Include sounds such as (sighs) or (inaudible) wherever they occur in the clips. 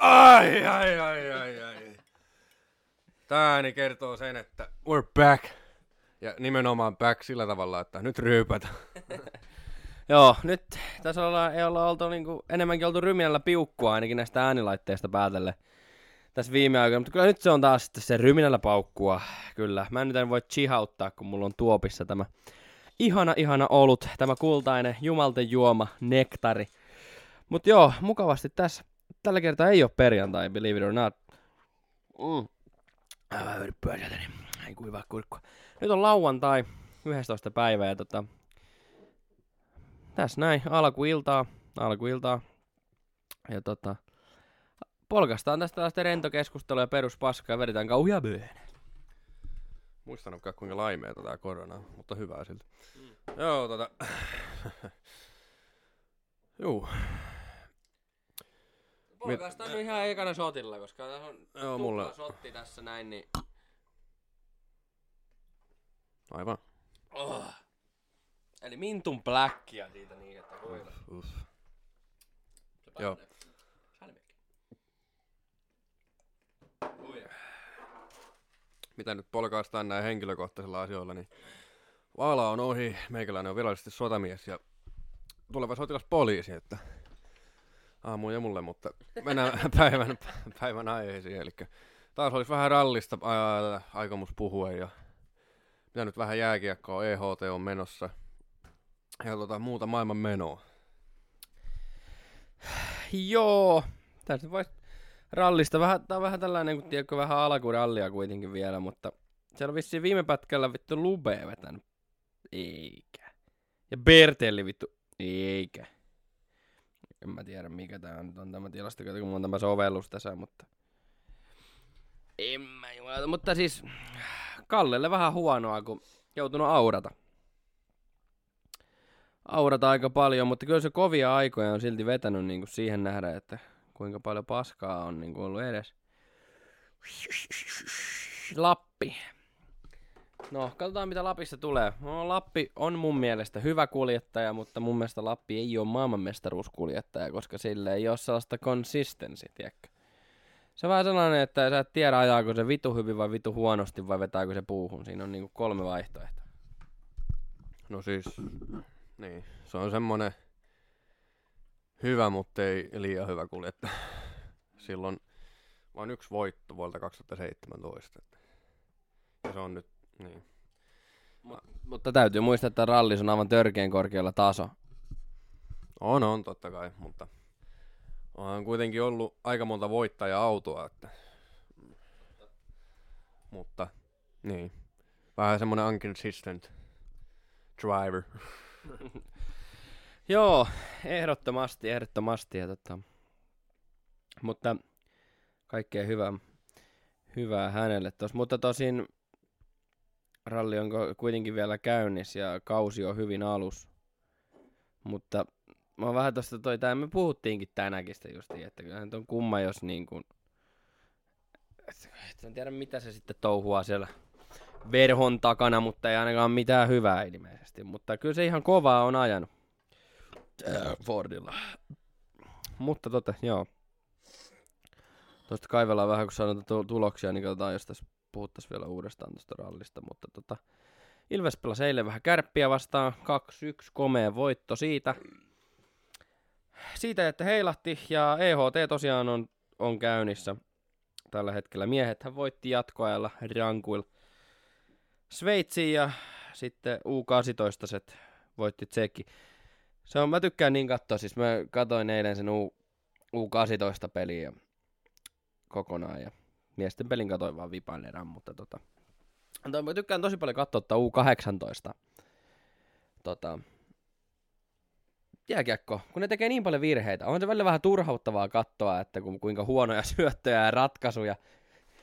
Ai, ai, ai, ai, ai. Tää ääni kertoo sen, että we're back. Ja nimenomaan back sillä tavalla, että nyt ryypätä. (laughs) Joo, nyt tässä ollaan, ei olla oltu niinku, enemmänkin oltu ryminällä piukkua ainakin näistä äänilaitteista päätelle tässä viime aikoina, mutta kyllä nyt se on taas sitten se ryminällä paukkua, kyllä. Mä nyt en voi chihauttaa, kun mulla on tuopissa tämä ihana, ihana olut, tämä kultainen jumalten juoma, nektari. Mut joo, mukavasti tässä. Tällä kertaa ei ole perjantai, believe it or not. Mm. Aivan sieltä, niin ei kuivaa kurkkua. Nyt on lauantai, 11. päivä ja tota, tässä näin, alkuiltaa, alkuiltaa. Ja tota, polkastaan tästä tällaista rentokeskustelua ja peruspaskaa ja vedetään kauhia myöhemmin. Muistanutkaan kuinka laimeeta tää korona on, mutta hyvää siltä. Mm. Joo, tota... (laughs) Juu. Polkastaan nyt ihan ekana shotilla, koska tässä on Joo, mulle- shotti tässä näin, niin... Aivan. Oh. Eli mintun blackia siitä niin, että kuinka. Uff. Joo. Mitä nyt polkaistaan näin henkilökohtaisilla asioilla, niin vaala on ohi. Meikäläinen on virallisesti sotamies ja tuleva sotilaspoliisi, että aamu ja mulle, mutta mennään (laughs) päivän, päivän aiheisiin. Eli taas olisi vähän rallista ää, aikomus puhua ja mitä nyt vähän jääkiekkoa, EHT on menossa ja tota, muuta maailman menoa. (sighs) Joo. Tässä voisi rallista vähän, tää on vähän tällainen, kun tiedätkö, vähän alkurallia kuitenkin vielä, mutta siellä on vissiin viime pätkällä vittu Lube vetänyt. Eikä. Ja Bertelli vittu. Eikä. En mä tiedä mikä tää nyt on tämä tilastokato, kun mulla on tämä sovellus tässä, mutta... En mä jumalata, mutta siis Kallelle vähän huonoa, kun joutunut aurata. Aurata aika paljon, mutta kyllä se kovia aikoja on silti vetänyt niin kuin siihen nähdä, että kuinka paljon paskaa on niin kuin ollut edes. Lappi. No, katsotaan mitä Lapissa tulee. No, Lappi on mun mielestä hyvä kuljettaja, mutta mun mielestä Lappi ei ole maailmanmestaruuskuljettaja, koska sille ei ole sellaista consistency, tiedätkö? Se on vähän sellainen, että sä et tiedä ajaako se vitu hyvin vai vitu huonosti vai vetääkö se puuhun. Siinä on niinku kolme vaihtoehtoa. No siis, niin, se on semmonen hyvä, mutta ei liian hyvä kuljettaja. Silloin vain yksi voitto vuodelta 2017. Että. Ja se on nyt, niin. Mut, mutta täytyy muistaa, että rallis on aivan törkeän korkealla taso. On, on totta kai, mutta on kuitenkin ollut aika monta voittaja-autoa, että mutta niin, vähän semmonen inconsistent driver. (laughs) Joo, ehdottomasti, ehdottomasti. Ja tota, mutta kaikkea hyvää, hyvää hänelle tos. Mutta tosin ralli on kuitenkin vielä käynnissä ja kausi on hyvin alus. Mutta mä oon vähän tosta toi, tää me puhuttiinkin tänäkin sitä justiin, että kyllähän on kumma, jos niin kuin, et, en tiedä mitä se sitten touhuaa siellä verhon takana, mutta ei ainakaan mitään hyvää ilmeisesti. Mutta kyllä se ihan kovaa on ajanut. Äh, Fordilla. Mutta tota, joo. Tuosta kaivellaan vähän, kun tu- tuloksia, niin katsotaan, jos tässä puhuttaisiin vielä uudestaan tuosta rallista. Mutta tota, Ilves pelasi eilen vähän kärppiä vastaan. 2-1, komea voitto siitä. Siitä, että heilahti ja EHT tosiaan on, on käynnissä tällä hetkellä. Miehethän voitti jatkoajalla rankuilla Sveitsiin ja sitten U18 set voitti Tsekki. Se on, mä tykkään niin katsoa, siis mä katoin eilen sen U, U18 peliä kokonaan ja miesten pelin katoin vaan vipan erään, mutta tota, to- mä tykkään tosi paljon katsoa tota U18 tota, jääkiekko, kun ne tekee niin paljon virheitä. On se välillä vähän turhauttavaa katsoa, että kun, kuinka huonoja (laughs) syöttöjä ja ratkaisuja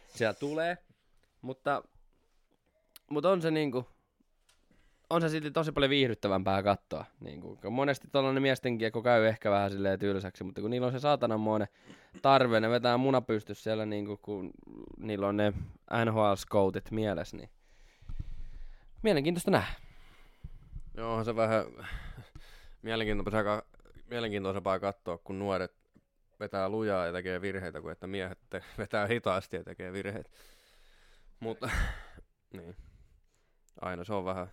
siellä tulee, mutta, mutta on se niinku, on se silti tosi paljon viihdyttävämpää katsoa. Niin kuin, monesti tuollainen miesten kiekko käy ehkä vähän silleen tylsäksi, mutta kun niillä on se saatananmoinen tarve, ne vetää munapystys siellä, niin kuin, kun niillä on ne NHL-scoutit mielessä, niin mielenkiintoista nähdä. Joo, on se vähän mielenkiintoisempaa, mielenkiintoisempaa katsoa, kun nuoret vetää lujaa ja tekee virheitä, kuin että miehet te- (laughs) vetää hitaasti ja tekee virheitä. Mutta, (laughs) niin. Aina se on vähän...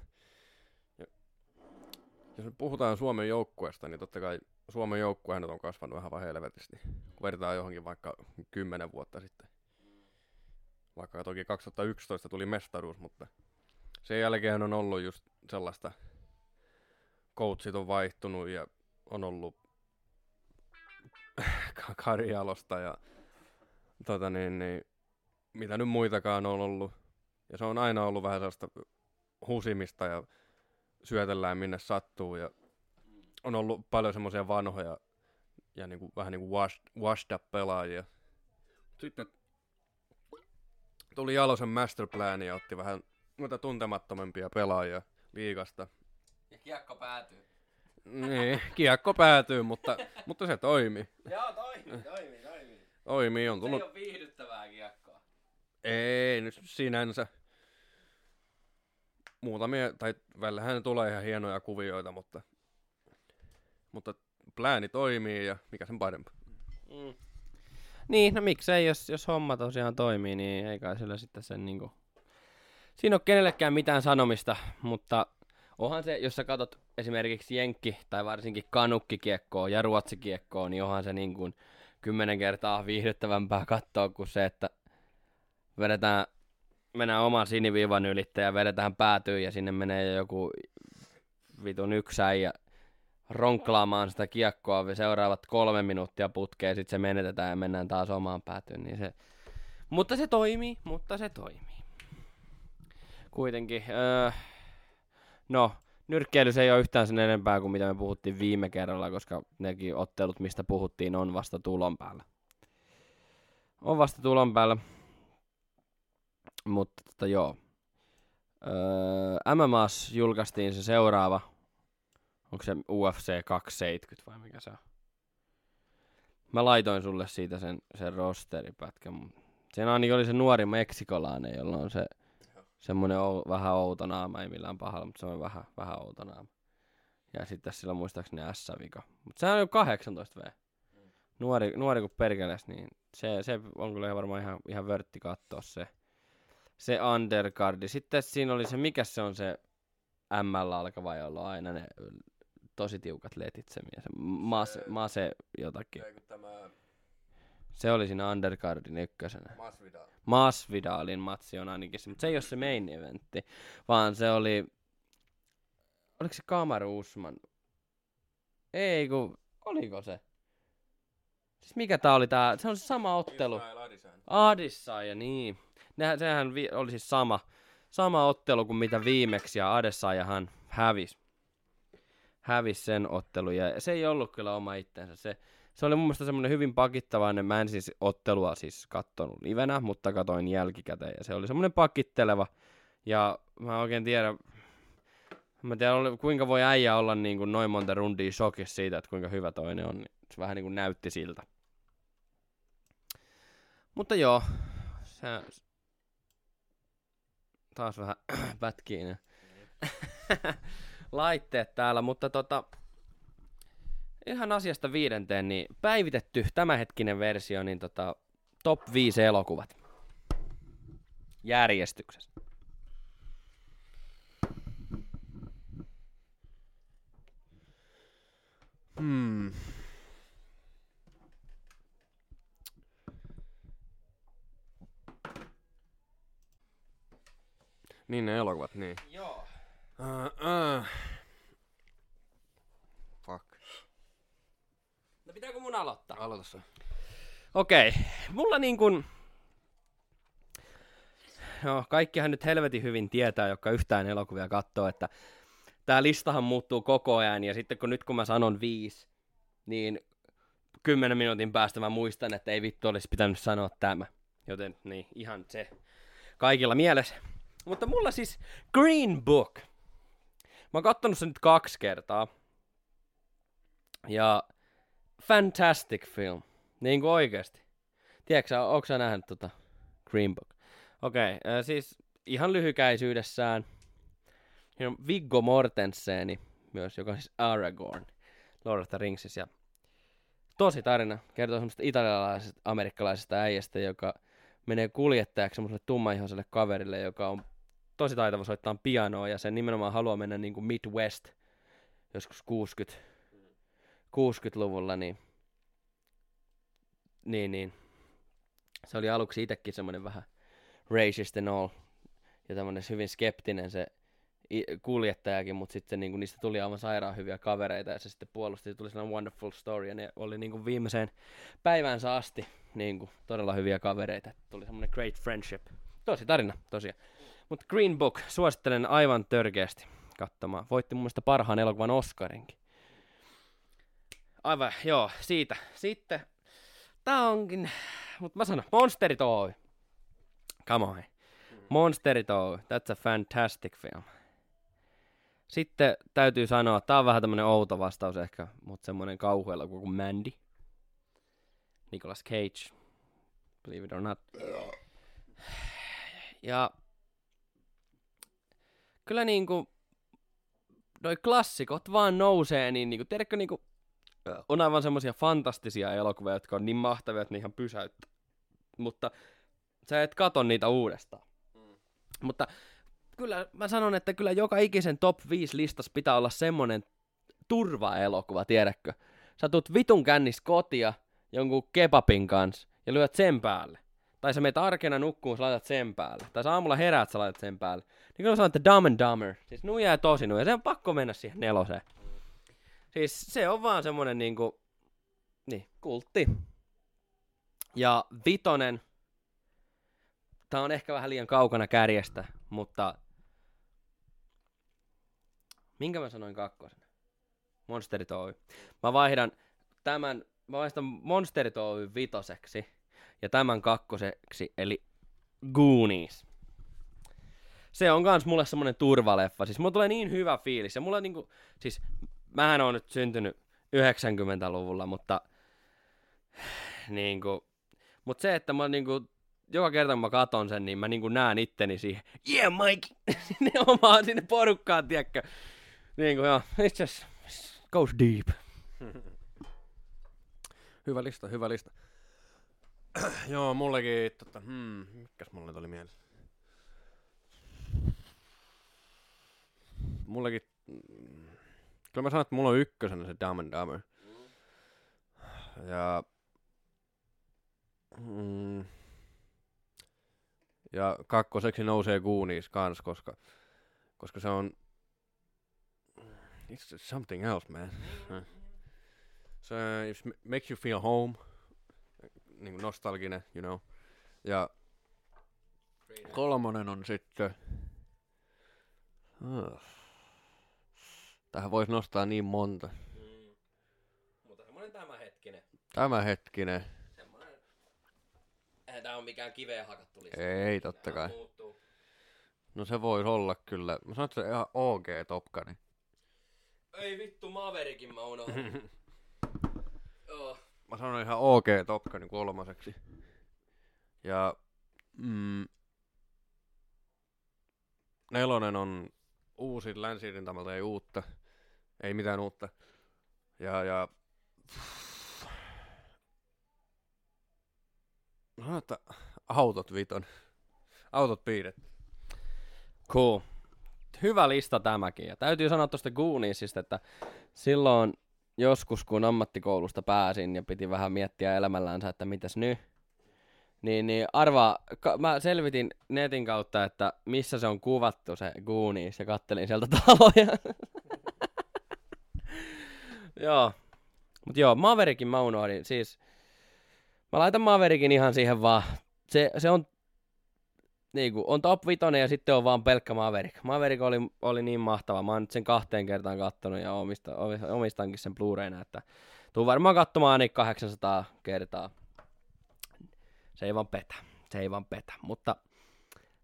Jos me puhutaan Suomen joukkueesta, niin totta kai Suomen joukkue on kasvanut ihan helvetisti. Kun johonkin vaikka kymmenen vuotta sitten. Vaikka toki 2011 tuli mestaruus, mutta sen jälkeen on ollut just sellaista, coachit on vaihtunut ja on ollut (laughs) Karjalosta ja tota niin, niin, mitä nyt muitakaan on ollut. Ja se on aina ollut vähän sellaista husimista ja syötellään minne sattuu ja on ollut paljon semmoisia vanhoja ja niinku, vähän niin kuin washed, washed up pelaajia. Sitten tuli Jalosen masterplan ja otti vähän noita tuntemattomampia pelaajia liigasta. Ja kiekko päätyy. Niin, kiekko päätyy, mutta, mutta se toimi. Joo, toimii, toimii, toimii. Toimii, on Se tullut... ei ole viihdyttävää kiekkoa. Ei nyt sinänsä. Muutamia, tai välillähän tulee ihan hienoja kuvioita, mutta, mutta plääni toimii ja mikä sen parempi. Mm. Niin, no miksei, jos, jos homma tosiaan toimii, niin ei kai sillä sitten sen niinku... Siinä on kenellekään mitään sanomista, mutta onhan se, jos sä katot esimerkiksi Jenkki tai varsinkin Kanukkikiekkoa ja Ruotsikiekkoa, niin onhan se niin kuin kymmenen kertaa viihdyttävämpää katsoa kuin se, että vedetään, mennään oman siniviivan ylittä ja vedetään päätyyn ja sinne menee joku vitun yksä ja ronklaamaan sitä kiekkoa seuraavat kolme minuuttia putkeen, sitten se menetetään ja mennään taas omaan päätyyn, niin se... Mutta se toimii, mutta se toimii. Kuitenkin, öö, no, nyrkkeilys ei ole yhtään sen enempää kuin mitä me puhuttiin viime kerralla, koska nekin ottelut, mistä puhuttiin, on vasta tulon päällä. On vasta tulon päällä. Mutta tota, joo. Öö, MMAs julkaistiin se seuraava. Onko se UFC 270 vai mikä se on? Mä laitoin sulle siitä sen, sen rosteripätkän. Siinä ainakin oli se nuori meksikolainen, jolla on se semmoinen ou, vähän outo naama, ei millään pahalla, mutta se on vähän, vähän outo naama. Ja sitten sillä muistaakseni S-vika. Mutta sehän on jo 18 V. Nuori, nuori kuin perkeles, niin se, se on kyllä varmaan ihan, ihan vörtti katsoa se, se undercardi. Sitten siinä oli se, mikä se on se ML alkava, jolla on aina ne tosi tiukat letitsemiä. Se mase, mase jotakin. tämä Se oli siinä undercardin ykkösenä. Masvidal? Masvidalin matsi on ainakin se, mutta se ei ole se main eventti, vaan se oli, oliko se Kamaru Usman? Ei kun, oliko se? Siis mikä tää oli tää, se on se sama ottelu. Adesanya, niin. Nehän, sehän vi- oli siis sama, sama ottelu kuin mitä viimeksi ja Adesanyahan hävisi. Hävisi sen ottelun ja se ei ollut kyllä oma itsensä. Se, se oli mun mielestä semmoinen hyvin pakittavainen. Mä en siis ottelua siis kattonut livenä, mutta katoin jälkikäteen. Ja se oli semmoinen pakitteleva. Ja mä oikein tiedä, mä en tiedä oli- kuinka voi äijä olla niin kuin noin monta rundia shokissa siitä, että kuinka hyvä toinen on. Se vähän niin kuin näytti siltä. Mutta joo, se taas vähän (clears throat) pätkii ne (laughs) laitteet täällä, mutta tota, ihan asiasta viidenteen, niin päivitetty tämänhetkinen versio, niin tota, top 5 elokuvat järjestyksessä. Hmm. Niin ne elokuvat, niin. Joo. Uh, uh. Fuck. No pitääkö mun aloittaa? Aloita se. Okei, mulla niin kun... No, kaikkihan nyt helvetin hyvin tietää, jotka yhtään elokuvia katsoo, että tää listahan muuttuu koko ajan, ja sitten kun nyt kun mä sanon viisi, niin kymmenen minuutin päästä mä muistan, että ei vittu olisi pitänyt sanoa tämä. Joten niin, ihan se kaikilla mielessä. Mutta mulla siis Green Book. Mä oon kattonut sen nyt kaksi kertaa. Ja fantastic film. Niin kuin oikeesti. Tiedätkö onko sä nähnyt tota Green Book? Okei, okay, siis ihan lyhykäisyydessään. Siinä on Viggo Mortenseni myös, joka on siis Aragorn Lord of the Ringsissa. Ja tosi tarina. Kertoo semmoista italialaisesta, amerikkalaisesta äijästä, joka menee kuljettajaksi semmoiselle tummaihoiselle kaverille, joka on tosi taitava soittaa pianoa ja sen nimenomaan haluaa mennä niin kuin Midwest joskus 60, 60-luvulla, niin, niin, niin se oli aluksi itsekin semmoinen vähän racist and all ja tämmöinen hyvin skeptinen se kuljettajakin, mutta sitten niinku, niistä tuli aivan sairaan hyviä kavereita ja se sitten puolusti, se tuli sellainen wonderful story ja ne oli niinku viimeiseen päivänsä asti niinku, todella hyviä kavereita. Tuli semmoinen great friendship. Tosi tarina, tosiaan. Mutta Green Book, suosittelen aivan törkeästi katsomaan. Voitti mun mielestä parhaan elokuvan Oscarinkin. Aivan, joo, siitä. Sitten, tää onkin, mutta mä sanon, Monsterit Oy. Come on. Monsterit Oy, that's a fantastic film. Sitten täytyy sanoa, tää on vähän tämmönen outo vastaus ehkä, mutta semmonen kauhuella kuin Mandy. Nicolas Cage. Believe it or not. Ja kyllä niinku noi klassikot vaan nousee, niin niinku, tiedätkö niinku, on aivan semmosia fantastisia elokuvia, jotka on niin mahtavia, että ne ihan pysäyttää. Mutta sä et kato niitä uudestaan. Mm. Mutta kyllä mä sanon, että kyllä joka ikisen top 5 listas pitää olla semmonen turvaelokuva, tiedätkö? Sä tuut vitun kännis kotia jonkun kebabin kanssa ja lyöt sen päälle. Tai sä meet arkena nukkuun, sä laitat sen päälle. Tai sä aamulla heräät, sä laitat sen päälle. Niin kuin sanoit, että Dumb and Dumber. Siis nuija ja tosi nuija. Se on pakko mennä siihen neloseen. Siis se on vaan semmonen niinku, niin, kultti. Ja vitonen, tää on ehkä vähän liian kaukana kärjestä, mutta minkä mä sanoin kakkosen? Monsterit Oy. Mä vaihdan tämän, mä vaihdan Monsterit Oy vitoseksi ja tämän kakkoseksi, eli Goonies. Se on kans mulle semmonen turvaleffa. Siis mulla tulee niin hyvä fiilis. Ja mulla niinku, siis mähän on nyt syntynyt 90-luvulla, mutta (sighs) niinku, mut se, että mä niinku, joka kerta kun mä katon sen, niin mä niinku näen itteni siihen, yeah Mike, (laughs) sinne omaan, sinne porukkaan, tiedätkö. Niinku joo, it's just, goes deep. (laughs) hyvä lista, hyvä lista. (clears throat) Joo, mullekin, tota, hmm, mikäs mulle tuli mieleen? Mullekin, mm, kyllä mä sanon, että mulla on ykkösenä se Dumb and Dumber. Ja, mm, ja kakkoseksi nousee Goonies kans, koska, koska se on, it's something else, man. (laughs) Se so, makes you feel home niin nostalginen, you know. Ja kolmonen on sitten... Uh, tähän voisi nostaa niin monta. Mm. Mutta semmonen tämänhetkinen. Tämänhetkinen. Semmonen... Eihän tää on mikään kiveen hakattu lista. Ei, totta kai. Muuttuu. No se voisi olla kyllä. Mä sanon, että se on ihan OG Topkani. Ei vittu, Maverickin mä unohdin. (laughs) Joo mä sanoin ihan OK Top Gun kolmaseksi. Ja mm, nelonen on uusi länsi ei uutta. Ei mitään uutta. Ja, ja No, että autot viton. Autot piidet. Cool. Hyvä lista tämäkin. Ja täytyy sanoa tuosta Gooniesista, että silloin joskus, kun ammattikoulusta pääsin ja piti vähän miettiä elämällänsä, että mitäs nyt, niin, niin arvaa, ka- mä selvitin netin kautta, että missä se on kuvattu se Goonies ja kattelin sieltä (laughs) taloja. joo. Mut joo, Maverickin mä unohdin. Siis mä laitan Maverickin ihan siihen vaan. Se, se on niinku, on top 5 ja sitten on vaan pelkkä Maverick. Maverick oli, oli niin mahtava. Mä oon nyt sen kahteen kertaan kattonut ja omista, omistankin sen Blu-rayna, että tuun varmaan katsomaan niin 800 kertaa. Se ei vaan petä. Se ei vaan petä. Mutta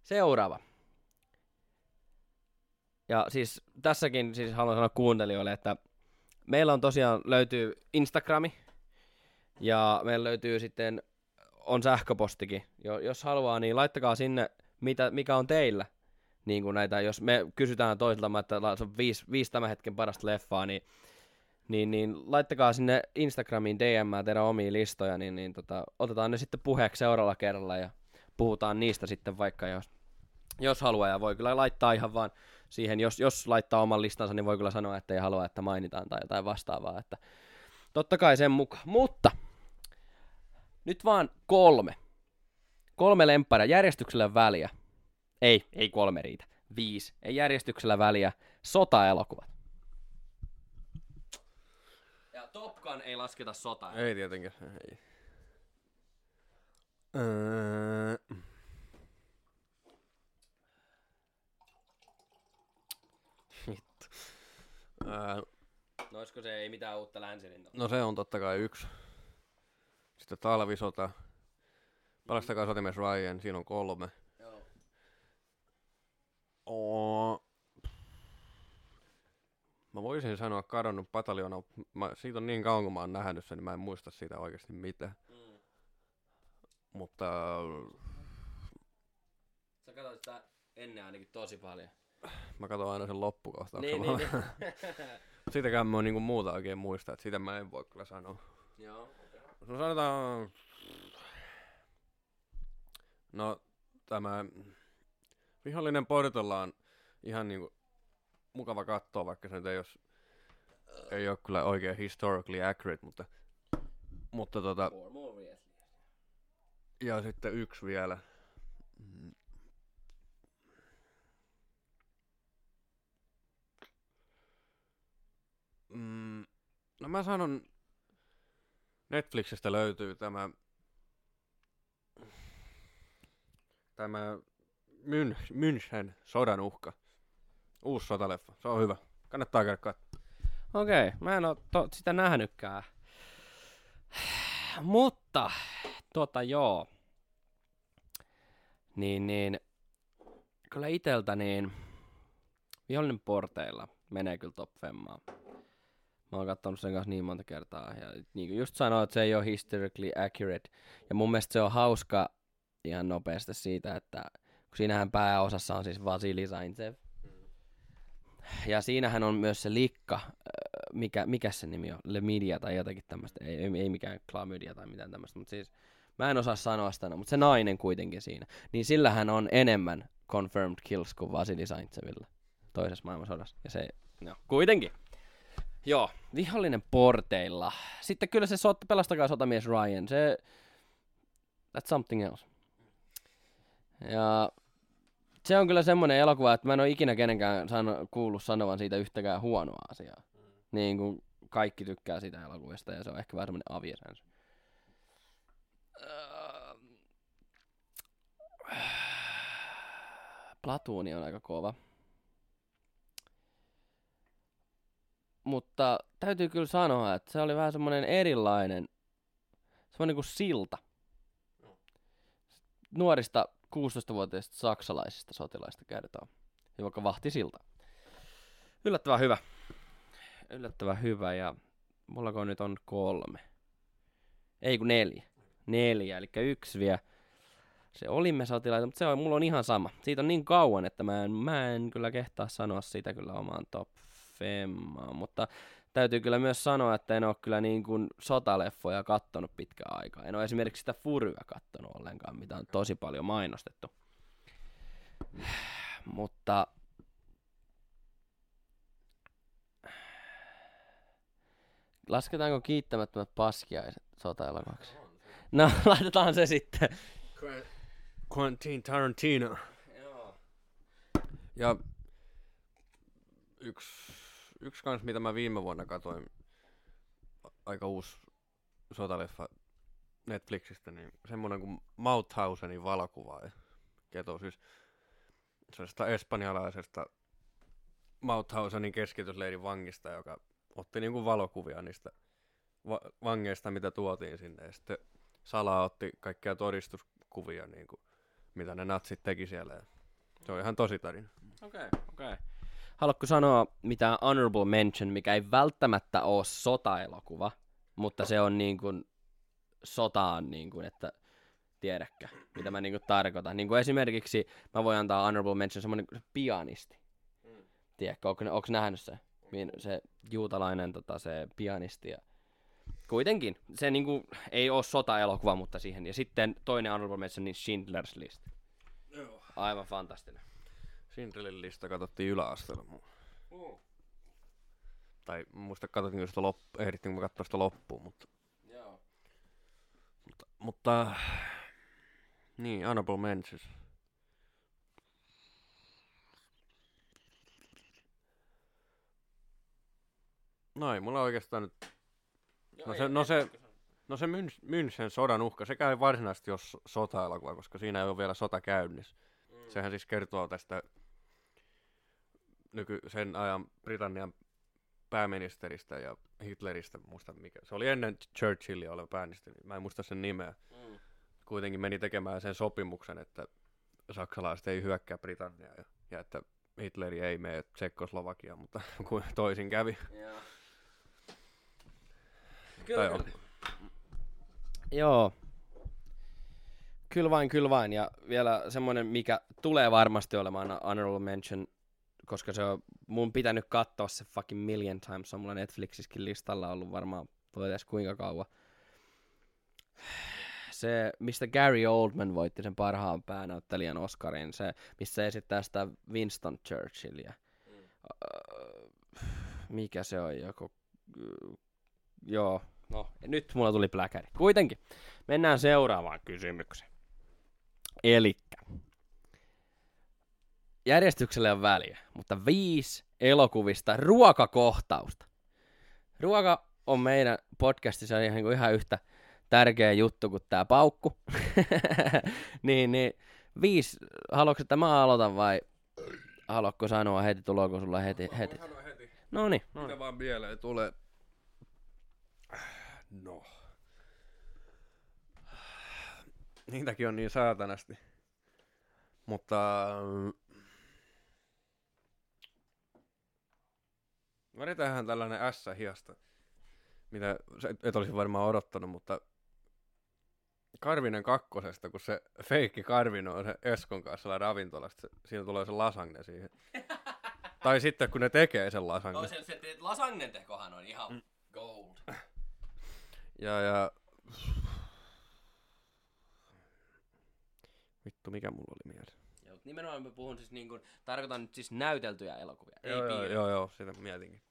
seuraava. Ja siis tässäkin siis haluan sanoa kuuntelijoille, että meillä on tosiaan löytyy Instagrami ja meillä löytyy sitten on sähköpostikin. Jo, jos haluaa, niin laittakaa sinne, mitä, mikä on teillä. Niin kuin näitä, jos me kysytään toisilta, että se on viisi, viisi tämän hetken parasta leffaa, niin, niin, niin laittakaa sinne Instagramiin DM teidän omia listoja, niin, niin tota, otetaan ne sitten puheeksi seuraavalla kerralla ja puhutaan niistä sitten vaikka jos, jos haluaa ja voi kyllä laittaa ihan vaan siihen, jos, jos laittaa oman listansa, niin voi kyllä sanoa, että ei halua, että mainitaan tai jotain vastaavaa, että totta kai sen mukaan. Mutta nyt vaan kolme. Kolme lempparia, järjestyksellä väliä. Ei, ei kolme riitä. Viisi. Ei järjestyksellä väliä. Sota-elokuvat. Ja Top Gun ei lasketa sotaa. Ei tietenkään. Ei. Öö... Vittu. Öö, No olisiko se ei mitään uutta länsirintaa? no se on totta kai yksi. Sitten talvisota. Pelastakaa sotimies Ryan, siinä on kolme. Joo. Oo. Mä voisin sanoa kadonnut pataljona. Mä, siitä on niin kauan kun mä oon nähnyt sen, niin mä en muista siitä oikeasti mitään. Mm. Mutta Sä katsoit sitä ennen ainakin tosi paljon. mä katson aina sen loppukohtauksen. Niin, niin, (laughs) niin. Sitäkään mä oon niinku muuta oikein muista, että sitä mä en voi kyllä sanoa. Joo. No sanotaan... No tämä vihollinen Portolla on ihan niinku mukava katsoa, vaikka se nyt ei, os, ei ole kyllä oikein historically accurate, mutta, mutta tota, ja sitten yksi vielä. Mm. Mm, no mä sanon, Netflixistä löytyy tämä, tämä Mün, München sodan uhka. Uusi sotaleffa. Se on hyvä. Kannattaa käydä katsomaan. Okei, mä en oo to- sitä nähnytkään. (sighs) Mutta, tota joo. Niin, niin. Kyllä iteltä niin vihollinen porteilla menee kyllä top femmaan. Mä oon katsonut sen kanssa niin monta kertaa. Ja niin kuin just sanoin, että se ei ole historically accurate. Ja mun mielestä se on hauska ihan nopeasti siitä, että kun siinähän pääosassa on siis Vasili Zaintsev. Ja siinähän on myös se likka, äh, mikä, mikä se nimi on, Le Media tai jotakin tämmöistä, ei, ei, ei mikään Chlamydia tai mitään tämmöistä, mutta siis mä en osaa sanoa sitä, mutta se nainen kuitenkin siinä, niin sillähän on enemmän confirmed kills kuin Vasili Zaintsevilla toisessa maailmansodassa, ja se, no kuitenkin. Joo, vihollinen porteilla. Sitten kyllä se sot, pelastakaa sotamies Ryan, se, that's something else. Ja se on kyllä semmoinen elokuva, että mä en ole ikinä kenenkään sano, kuullut sanovan siitä yhtäkään huonoa asiaa. Mm. Niin kuin kaikki tykkää sitä elokuvista ja se on ehkä vähän semmoinen aviesensä. Platuuni on aika kova. Mutta täytyy kyllä sanoa, että se oli vähän semmoinen erilainen, semmoinen kuin silta. Nuorista 16-vuotiaista saksalaisista sotilaista kertoo. Ja vaikka vahtisilta. Yllättävän hyvä. Yllättävän hyvä ja mulla nyt on kolme. Ei kun neljä. Neljä, eli yksi vielä. Se olimme sotilaita, mutta se on, mulla on ihan sama. Siitä on niin kauan, että mä en, mä en kyllä kehtaa sanoa sitä kyllä omaan top femmaan, mutta täytyy kyllä myös sanoa, että en ole kyllä niin kuin sotaleffoja kattonut pitkään aikaa. En ole esimerkiksi sitä Furyä kattonut ollenkaan, mitä on tosi paljon mainostettu. (sighs) Mutta lasketaanko kiittämättömät paskiaiset sotaelokuvaksi? No, (laughs) laitetaan se sitten. Quentin Tarantino. Joo. Ja yksi, yksi kans, mitä mä viime vuonna katsoin, a- aika uusi sotaleffa Netflixistä, niin semmonen kuin Mauthausenin valokuva. Keto siis sellaisesta espanjalaisesta Mauthausenin keskitysleirin vangista, joka otti niinku valokuvia niistä va- vangeista, mitä tuotiin sinne. Ja sitten salaa otti kaikkia todistuskuvia, niinku, mitä ne natsit teki siellä. Ja se on ihan tosi tarina. Okei, okay, okei. Okay. Haluatko sanoa mitään honorable mention, mikä ei välttämättä ole sotaelokuva, mutta se on niin kuin sotaan, niin kuin, että tiedäkö, mitä mä niin kuin tarkoitan. Niin kuin esimerkiksi mä voin antaa honorable mention semmoinen kuin se pianisti. Mm. Tiedätkö, onko, onko nähnyt se? Se juutalainen tota, se pianisti ja kuitenkin, se niinku, ei ole sota-elokuva, mutta siihen. Ja sitten toinen honorable mention, niin Schindler's List. Joo. Aivan fantastinen. Schindlerin lista katsottiin yläasteella. mu- Tai muista katsottiin sitä loppu, ehdittiin me katsoa sitä loppuun, mutta, Joo. mutta, mutta niin, honorable mentions. No ei mulla oikeastaan nyt No se- no se- No se Mün- München sodan uhka, sekä ei varsinaisesti ole so- sota-elokuva, koska siinä ei ole vielä sota käynnissä. Mm. Sehän siis kertoo tästä nyky, sen ajan Britannian pääministeristä ja Hitleristä, muista mikä. Se oli ennen Churchillia oleva pääministeri, mä en muista sen nimeä. Mm. Kuitenkin meni tekemään sen sopimuksen, että saksalaiset ei hyökkää Britanniaa ja, ja että Hitleri ei mene Tsekkoslovakiaan, mutta (laughs) kuin toisin kävi. Joo. Tai Kyllä, kyllä. Joo. Kyllä vain, kyllä vain. Ja vielä semmoinen, mikä tulee varmasti olemaan honorable mention, koska se on mun pitänyt katsoa se fucking million times. Se on mulla Netflixissäkin listalla ollut varmaan voi edes kuinka kauan. Se, mistä Gary Oldman voitti sen parhaan päänäyttelijän Oscarin, se, missä esittää sitä Winston Churchillia. Mm. Öö, mikä se on, joku... Joo, no nyt mulla tuli pläkäri. Kuitenkin, mennään seuraavaan kysymykseen. Elikkä, järjestykselle on väliä, mutta viisi elokuvista ruokakohtausta. Ruoka on meidän podcastissa ihan, kuin ihan yhtä tärkeä juttu kuin tämä paukku. (laughs) niin, niin viisi, haluatko että mä aloitan vai haluatko sanoa heti, tuloako sulla heti? heti? heti. No niin, no Mitä vaan mieleen tulee. No. Niitäkin on niin saatanasti. Mutta... mm, Vedetään tällainen S-hiasta. Mitä sä et, olisi varmaan odottanut, mutta Karvinen kakkosesta, kun se feikki Karvinen on se Eskon kanssa siellä ravintolasta, siinä tulee se lasagne siihen. (laughs) tai sitten kun ne tekee sen lasagne. No se, se lasagnen tekohan on ihan mm. gold. Ja, ja... Vittu, mikä mulla oli mielessä? Joo, nimenomaan mä puhun siis niin kuin, tarkoitan nyt siis näyteltyjä elokuvia, ei joo, joo, joo, joo, sitä mietinkin.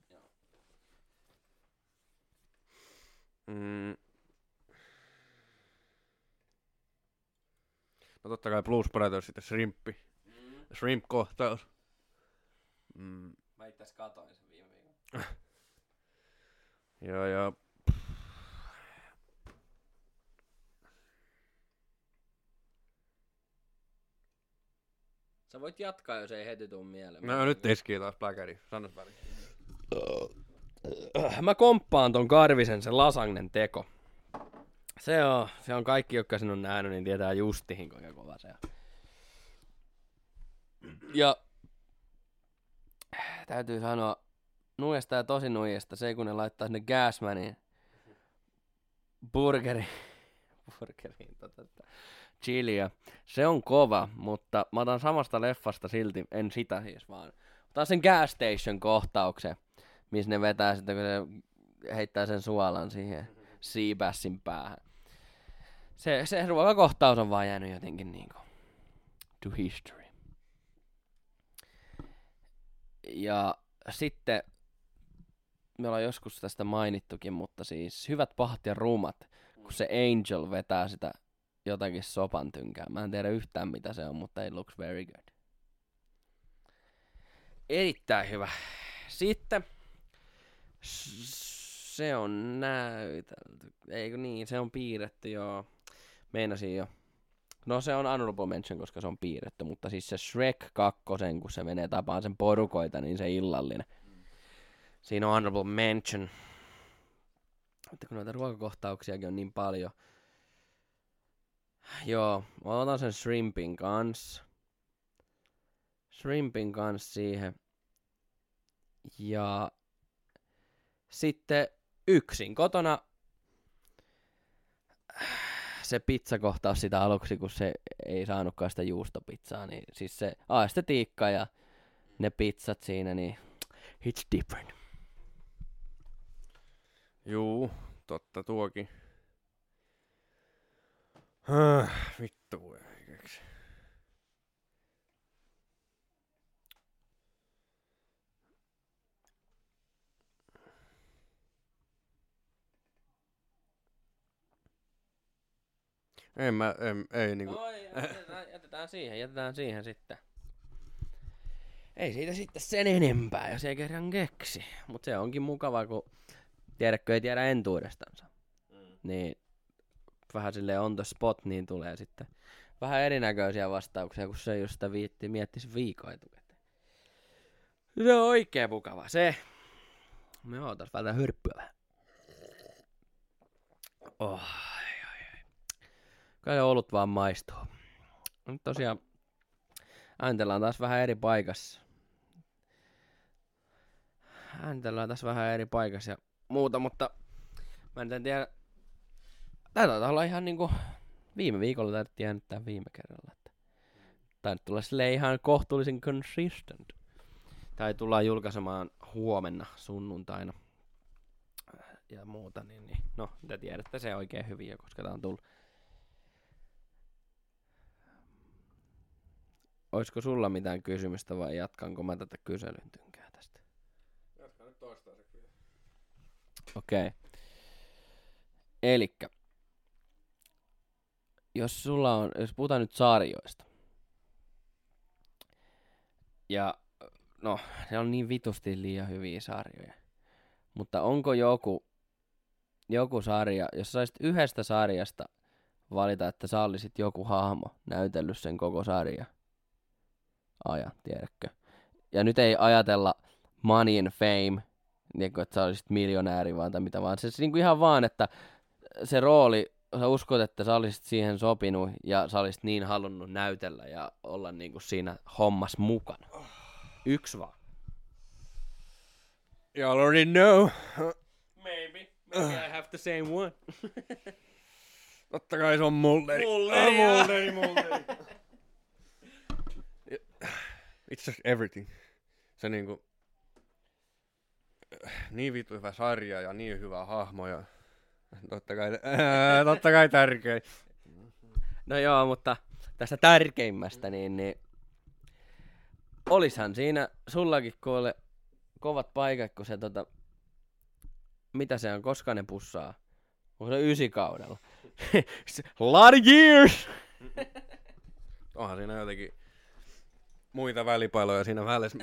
Mm. No totta kai Blues Brothers, sitten Shrimpi. Mm. Shrimp-kohtaus. Mm. Mä itse asiassa katoin sen viime viikolla. (laughs) Joo, ja... Sä voit jatkaa, jos ei heti tuu mieleen. No nyt iskii taas pläkäri. Sanois väliin. Mä komppaan ton Karvisen sen lasagnen teko. Se on, se on kaikki, jotka sen on nähnyt, niin tietää justihin kuinka kova se on. Ja täytyy sanoa, nuijasta ja tosi nuijasta, se kun ne laittaa sinne Gasmanin burgeri, burgeriin tota, tota, chiliä. Se on kova, mutta mä otan samasta leffasta silti, en sitä siis vaan. Otan sen gas station kohtauksen, missä ne vetää sitten, kun se heittää sen suolan siihen Seabassin päähän. Se, se ruokakohtaus on vaan jäänyt jotenkin niinku to history. Ja sitten me ollaan joskus tästä mainittukin, mutta siis hyvät, pahat ja rumat, kun se Angel vetää sitä jotakin sopan tynkää. Mä en tiedä yhtään mitä se on, mutta it looks very good. Erittäin hyvä. Sitten se on näytelty. Eikö niin, se on piirretty joo. Meinasin jo. No se on honorable mention, koska se on piirretty, mutta siis se Shrek 2, kun se menee tapaan sen porukoita, niin se illallinen. Siinä on honorable mention. Mutta kun noita ruokakohtauksiakin on niin paljon. Joo, mä otan sen shrimpin kanssa. Shrimpin kanssa siihen. Ja sitten yksin kotona se pizzakohtaus sitä aluksi, kun se ei saanutkaan sitä juustopizzaa, niin siis se aestetiikka ja ne pizzat siinä, niin it's different. Juu, totta tuokin. Häh, vittu. En mä, en, ei niinku. No, jätetään, jätetään siihen, jätetään siihen sitten. Ei siitä sitten sen enempää, jos ei kerran keksi. Mutta se onkin mukavaa, kun tiedätkö ei tiedä entuudestansa. Mm. Niin vähän sille on the spot, niin tulee sitten vähän erinäköisiä vastauksia, kun se just sitä viitti miettisi viikon etukäteen. Se on oikein mukava, se. Me ootas vältän hyrppyä vähän. Oh. Kai olut vaan maistuu. Nyt tosiaan ääntelään taas vähän eri paikassa. Ääntelään taas vähän eri paikassa ja muuta, mutta mä en tiedä. Tää taitaa olla ihan niinku viime viikolla taidettiin äänittää viime kerralla. Että taitaa tulla sille ihan kohtuullisen consistent. Tai tullaan julkaisemaan huomenna sunnuntaina ja muuta, niin, niin no, te tiedätte se oikein hyvin koska tää on tullut. Olisiko sulla mitään kysymystä vai jatkanko mä tätä kyselyn tynkää tästä? Jatka nyt toistaiseksi vielä. Okei. Okay. Elikkä, jos sulla on, jos puhutaan nyt sarjoista, ja no, ne on niin vitusti liian hyviä sarjoja, mutta onko joku, joku sarja, jos saisit yhdestä sarjasta valita, että sä olisit joku hahmo näytellyt sen koko sarja ajan, tiedätkö? Ja nyt ei ajatella money and fame, niin kuin, että sä olisit miljonääri vaan tai mitä vaan. Se niin kuin ihan vaan, että se rooli, sä uskot, että sä olisit siihen sopinut ja sä olisit niin halunnut näytellä ja olla niin kuin siinä hommas mukana. Yksi vaan. You already know. Maybe. Maybe I have the same one. Totta kai se on Mulderi. Mulleri, Ah, joo. (laughs) It's just everything. Se niinku... Niin vittu hyvä sarja ja niin hyvä hahmo ja... Totta kai, ää, totta kai tärkein. No joo, mutta tästä tärkeimmästä, niin, niin olishan siinä sullakin kuule kovat paikat, kun se tota, mitä se on, koska ne pussaa? Onko se ysikaudella? Se- (laughs) Lot of years! Onhan siinä jotenkin muita välipaloja siinä välissä.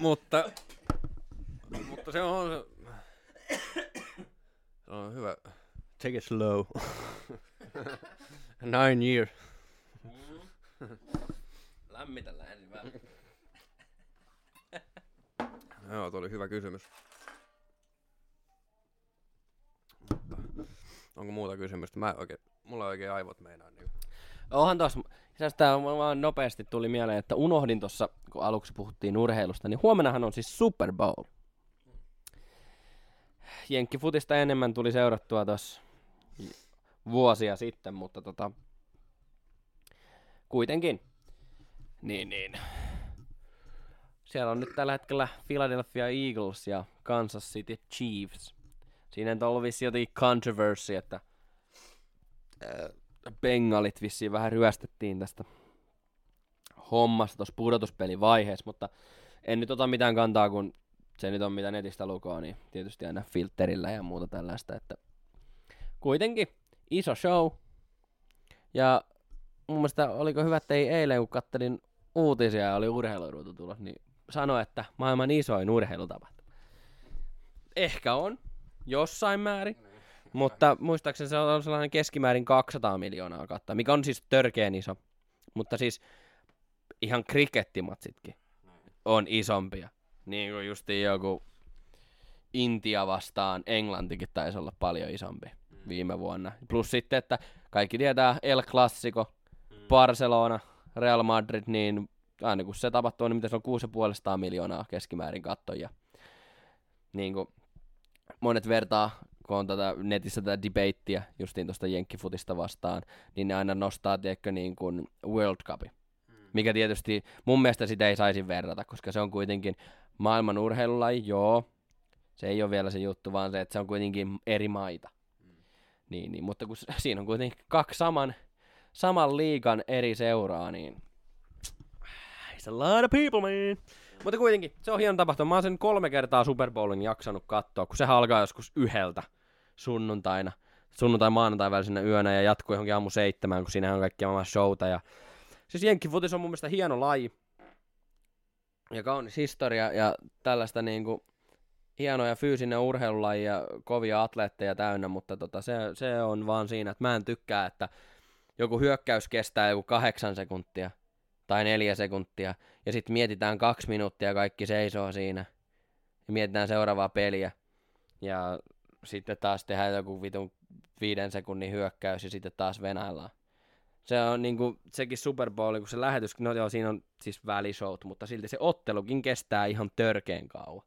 mutta, mutta se on, se, on hyvä. Take it slow. (laughs) Nine years. Lämmitellään ensin vähän. (laughs) Joo, tuo oli hyvä kysymys. Mutta, onko muuta kysymystä? Mä oikein, mulla oikein aivot meinaa niin. Onhan tossa, itse tää vaan nopeasti tuli mieleen, että unohdin tossa, kun aluksi puhuttiin urheilusta, niin huomennahan on siis Super Bowl. Jenkkifutista enemmän tuli seurattua tossa vuosia sitten, mutta tota, kuitenkin. Niin, niin. Siellä on nyt tällä hetkellä Philadelphia Eagles ja Kansas City Chiefs. Siinä on ollut vissiin jotenkin controversy, että Bengalit vissiin vähän ryöstettiin tästä hommasta tuossa pudotuspelivaiheessa, mutta en nyt ota mitään kantaa, kun se nyt on mitä netistä lukoo, niin tietysti aina filterillä ja muuta tällaista, että kuitenkin iso show. Ja mun mielestä oliko hyvä, että ei eilen, kun kattelin uutisia ja oli urheiluruutu tulos, niin sanoi, että maailman isoin urheilutapahtuma. Ehkä on, jossain määrin. Mutta muistaakseni se on sellainen keskimäärin 200 miljoonaa kattaa, mikä on siis törkeen iso. Mutta siis ihan krikettimatsitkin on isompia. Niin kuin justiin joku Intia vastaan Englantikin taisi olla paljon isompi viime vuonna. Plus sitten, että kaikki tietää El Clasico, Barcelona, Real Madrid, niin aina kun se tapahtuu, niin mitä se on 6,5 miljoonaa keskimäärin kattoja. Niin kuin monet vertaa, kun on tätä netissä tätä debaittia justiin tuosta jenkkifutista vastaan, niin ne aina nostaa, tiedätkö, niin kuin World Cup. Mikä tietysti mun mielestä sitä ei saisi verrata, koska se on kuitenkin maailman urheilulaji, joo. Se ei ole vielä se juttu, vaan se, että se on kuitenkin eri maita. Niin, niin, mutta kun siinä on kuitenkin kaksi saman, saman liigan eri seuraa, niin It's a lot of people, man. Mutta kuitenkin, se on hieno tapahtuma. Mä oon sen kolme kertaa Super Bowlin jaksanut katsoa, kun se alkaa joskus yhdeltä sunnuntaina. Sunnuntai maanantai välisenä yönä ja jatkuu johonkin aamu seitsemään, kun siinä on kaikkia maailman showta. Ja... Siis jenkkifutis on mun mielestä hieno laji. Ja kaunis historia ja tällaista niinku hieno ja fyysinen urheilulaji ja kovia atleetteja täynnä, mutta tota, se, se on vaan siinä, että mä en tykkää, että joku hyökkäys kestää joku kahdeksan sekuntia tai neljä sekuntia, ja sitten mietitään kaksi minuuttia, kaikki seisoo siinä, ja mietitään seuraavaa peliä, ja sitten taas tehdään joku vitun viiden sekunnin hyökkäys, ja sitten taas venaillaan. Se on niinku, sekin Super Bowl, kun se lähetys, no joo, siinä on siis välishowt, mutta silti se ottelukin kestää ihan törkeen kauan.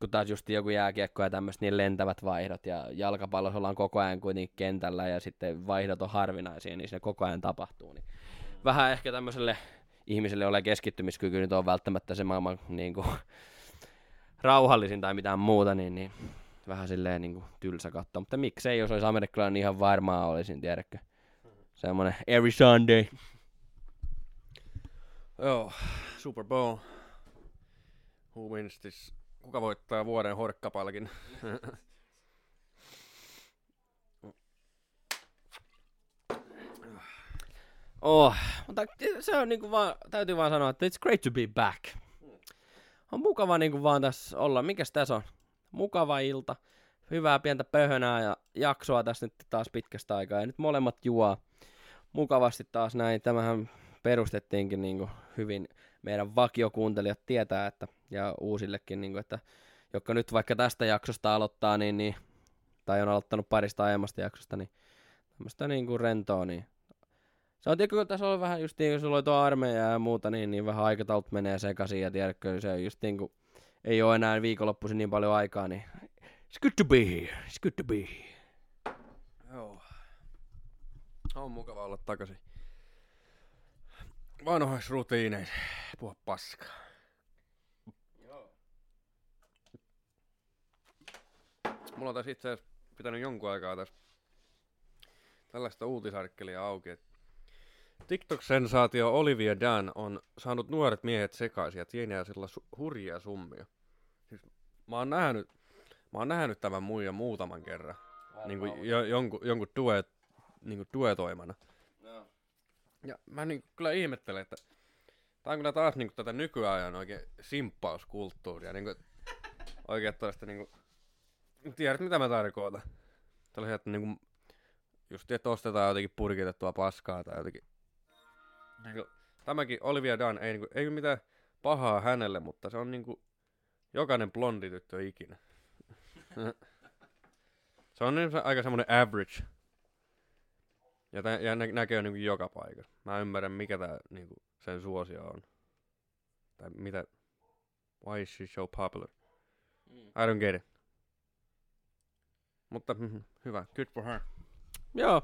Kun taas just joku jääkiekko ja tämmöiset niin lentävät vaihdot, ja jalkapallossa ollaan koko ajan kuitenkin kentällä, ja sitten vaihdot on harvinaisia, niin se koko ajan tapahtuu. Niin vähän ehkä tämmöiselle ihmiselle ole keskittymiskyky nyt on välttämättä se maailman niin kuin, (laughs) rauhallisin tai mitään muuta, niin, niin vähän silleen niin kuin, tylsä katsoa. Mutta miksei, jos olisi amerikkalainen, niin ihan varmaa olisin, tiedätkö? Semmoinen every Sunday. Joo, Super Bowl. Who wins this? Kuka voittaa vuoden horkkapalkin? (laughs) Oh, mutta se on niinku vaan, täytyy vaan sanoa, että it's great to be back. On mukava niinku vaan tässä olla. Mikäs tässä on? Mukava ilta. Hyvää pientä pöhönää ja jaksoa tässä nyt taas pitkästä aikaa. Ja nyt molemmat juo mukavasti taas näin. Tämähän perustettiinkin niinku hyvin. Meidän vakiokuuntelijat tietää, että, ja uusillekin, niinku, että jotka nyt vaikka tästä jaksosta aloittaa, niin, niin tai on aloittanut parista aiemmasta jaksosta, niin tämmöistä niinku rentoa, niin se on tiedätkö, kun tässä on vähän just niin, kun sulla oli tuo armeija ja muuta, niin, niin vähän aikataulut menee sekaisin ja tiedätkö, se on just niin kuin, ei ole enää viikonloppuisin niin paljon aikaa, niin it's good to be here, it's good to be here. Joo. On mukava olla takaisin. Vanhoissa rutiineissa. Puhua paskaa. Mulla on tässä itse asiassa pitänyt jonkun aikaa tässä tällaista uutisarkkelia auki, että TikTok-sensaatio Olivia Dan on saanut nuoret miehet sekaisin ja tienaa sillä su- hurjia summia. Siis mä oon nähnyt, mä oon nähnyt tämän muijan muutaman kerran. Niin kuin jo, jonkun, jonkun duet, niin kuin duetoimana. No. Ja mä niin kyllä ihmettelen, että tää on kyllä taas niin kuin tätä nykyajan oikein simppauskulttuuria. Niin kuin, oikein tällaista niin kuin, tiedät mitä mä tarkoitan. Tällaisia, että niin kuin, just että ostetaan jotenkin purkitettua paskaa tai jotenkin. Niin kuin, tämäkin Olivia Dunn ei, niin kuin, ei mitään pahaa hänelle, mutta se on niin kuin, jokainen blondi tyttö ikinä. (laughs) se on niin, se aika semmonen average. Ja, tä, ja nä, näkee niinku joka paikassa. Mä ymmärrän mikä tää niinku sen suosio on. Tai mitä... Why is she so popular? Mm. I don't get it. Mutta mhm, hyvä. Good for her. Joo.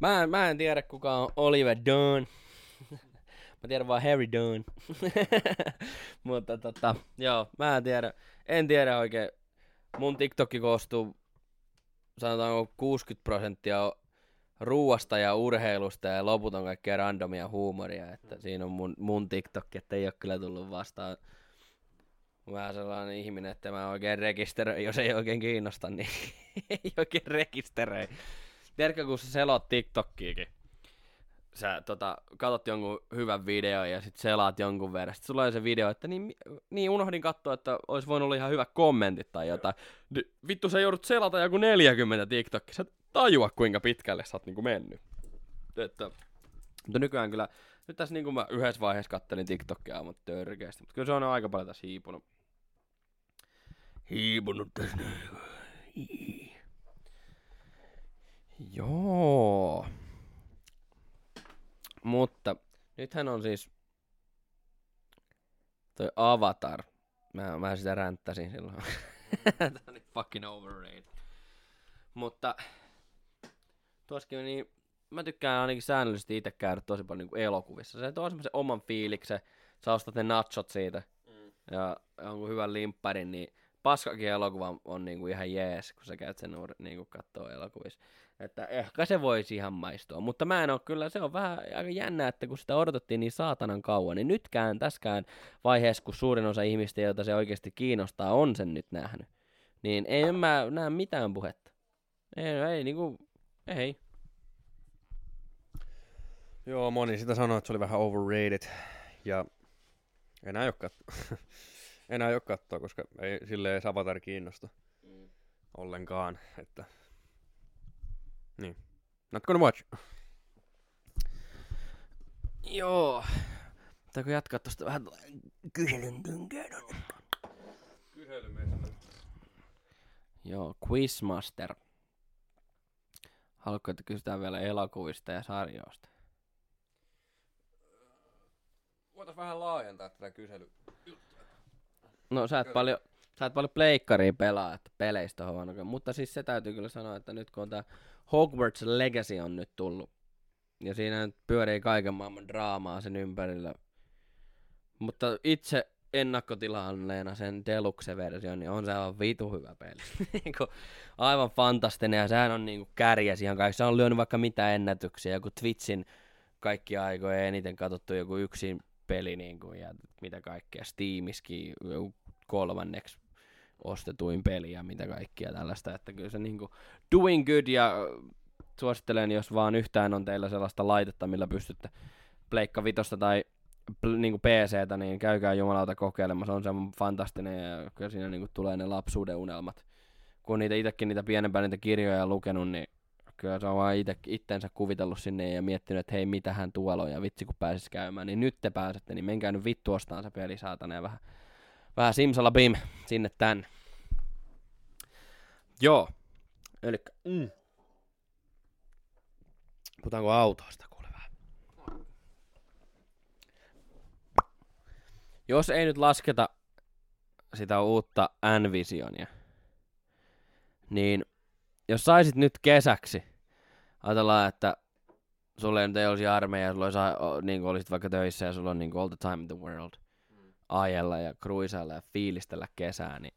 Mä, en- mä en tiedä kuka on Oliver Dunn. (laughs) mä tiedän vaan Harry Dunn. (laughs) Mutta tota, joo, mä en tiedä. En tiedä oikein. Mun TikTokki koostuu, sanotaanko 60 prosenttia ruuasta ja urheilusta ja loput on kaikkea randomia huumoria. Että siinä on mun, mun TikTokki, että ei ole kyllä tullut vastaan. Mä oon sellainen ihminen, että mä oikein rekisteröin, jos ei oikein kiinnosta, niin (laughs) ei oikein rekisteröi. Tiedätkö, kun sä selot TikTokkiikin, sä tota, katot jonkun hyvän videon ja sit selaat jonkun verran. Sitten sulla on se video, että niin, niin unohdin katsoa, että olisi voinut olla ihan hyvä kommentit tai jotain. Vittu sä joudut selata joku 40 TikTokkia. Sä tajua kuinka pitkälle sä oot niinku mennyt. Että, mutta nykyään kyllä, nyt tässä niinku mä yhdessä vaiheessa kattelin TikTokia aivan törkeästi. Mutta kyllä se on aika paljon tässä hiipunut. Hiipunut tässä. Joo. Mutta nythän on siis toi Avatar. Mä, mä sitä ränttäsin silloin. (laughs) Tää on niin fucking overrated. Mutta tuoskin on niin, mä tykkään ainakin säännöllisesti itse käydä tosi paljon niin elokuvissa. Se tuo semmoisen oman fiiliksen. Sä ostat ne nachot siitä. Mm. ja jonkun hyvän limpparin, niin paskakin elokuva on niinku ihan jees, kun sä käyt sen uuden, niinku kattoo elokuvissa. Että ehkä se voisi ihan maistua, mutta mä en ole kyllä, se on vähän aika jännä, että kun sitä odotettiin niin saatanan kauan, niin nytkään tässäkään vaiheessa, kun suurin osa ihmistä, joita se oikeasti kiinnostaa, on sen nyt nähnyt, niin ei mä näe mitään puhetta. Ei, ei niinku, ei. Joo, moni sitä sanoi, että se oli vähän overrated. Ja enää ei ole katsoa. (laughs) enää ole katsoa, koska ei, sille ei Avatar kiinnosta Mm. ollenkaan. Että... Niin. Not gonna watch. Joo. Pitääkö jatkaa tosta vähän kyselyn tynkään? Joo, Quizmaster. Haluatko, että kysytään vielä elokuvista ja sarjoista? Voitais vähän laajentaa tätä kysely. No sä et paljon, sä et paljon pleikkaria pelaa, että peleistä on huono. Mutta siis se täytyy kyllä sanoa, että nyt kun on tää Hogwarts Legacy on nyt tullut, ja siinä nyt pyörii kaiken maailman draamaa sen ympärillä. Mutta itse ennakkotilanneena sen deluxe-version, niin on se aivan vitu hyvä peli. (laughs) Niinku aivan fantastinen, ja sehän on niinku kärjäs ihan kaikki. Se on lyönyt vaikka mitä ennätyksiä, joku Twitchin kaikki aikoja eniten katsottu joku yksin peli, kuin, ja mitä kaikkea, Steamiskin kolmanneksi ostetuin peli ja mitä kaikkia tällaista, että kyllä se niinku doing good ja suosittelen, jos vaan yhtään on teillä sellaista laitetta, millä pystytte Pleikka Vitosta tai pl- niinku PCtä, niin käykää jumalauta kokeilemassa, on se fantastinen ja kyllä siinä niinku tulee ne lapsuuden unelmat. Kun niitä itsekin niitä pienempää niitä kirjoja lukenut, niin kyllä se on vaan ite, itsensä kuvitellut sinne ja miettinyt, että hei, mitähän tuolla on ja vitsi kun pääsis käymään, niin nyt te pääsette, niin menkää nyt vittu ostaan se peli saatana ja vähän, vähän simsalabim sinne tänne. Joo. Elikkä, mm. Puhutaanko autoista kuule vähän? Jos ei nyt lasketa sitä uutta N-Visionia, niin jos saisit nyt kesäksi, ajatellaan, että sulla ei nyt ei olisi armeija, sulla olisi, niin olisit vaikka töissä ja sulla on niin all the time in the world, ajella ja cruisailla ja fiilistellä kesää, niin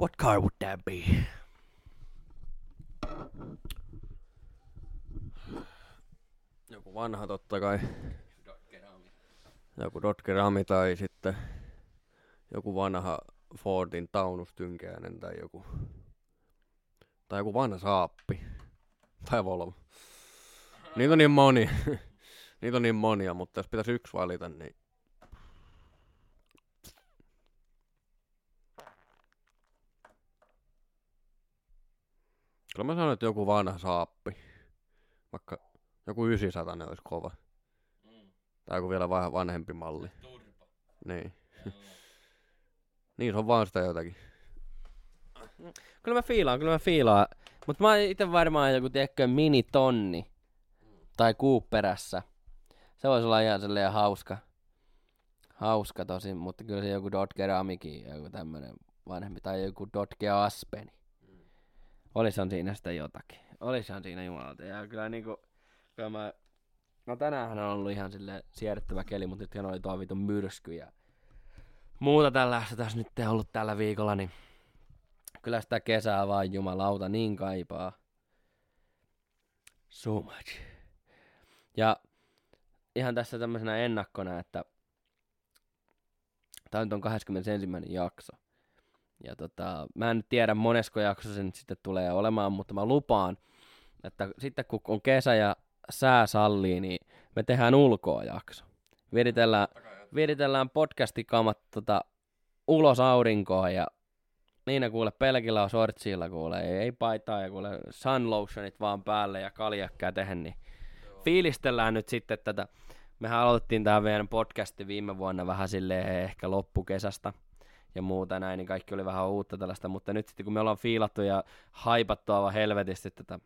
what car would that be? Joku vanha totta kai. Joku Dodge Rami tai sitten joku vanha Fordin taunustynkäinen tai joku tai joku vanha saappi tai Volvo. Niitä on niin moni. (laughs) Niitä on niin monia, mutta jos pitäisi yksi valita, niin Kyllä mä sanon, että joku vanha saappi. Vaikka joku 900 olisi kova. Tai joku vielä vähän vanhempi malli. Niin. (laughs) niin, se on vaan sitä jotakin. Kyllä mä fiilaan, kyllä mä fiilaan. Mutta mä oon itse varmaan joku, tiedätkö, minitonni. Tai kuuperässä. Se voisi olla ihan silleen hauska. Hauska tosin, mutta kyllä se joku Dodge Ramikin, joku tämmönen vanhempi, tai joku Dodge Aspeni. Olisihan siinä sitä jotakin. Olisihan siinä jumalauta. Ja kyllä niinku, kyllä mä, no tänään on ollut ihan sille siedettävä keli, mutta nythän oli tuo vitun myrsky ja muuta tällaista tässä nyt ollut tällä viikolla, niin kyllä sitä kesää vaan jumalauta niin kaipaa. So much. Ja ihan tässä tämmöisenä ennakkona, että tää nyt on 21. jakso. Ja tota, mä en nyt tiedä monesko jakso se nyt sitten tulee olemaan, mutta mä lupaan, että sitten kun on kesä ja sää sallii, niin me tehdään ulkoa jakso. Viritellään, viritellään podcastikamat tota, ulos aurinkoon ja Niina kuule pelkillä on sortsilla kuule, ei, ei paitaa ja kuule sun lotionit vaan päälle ja kaljat kätehen, niin fiilistellään nyt sitten tätä. Mehän aloitettiin tämä meidän podcasti viime vuonna vähän silleen ehkä loppukesästä ja muuta näin, niin kaikki oli vähän uutta tällaista, mutta nyt sitten kun me ollaan fiilattu ja haipattu aivan helvetisti tätä,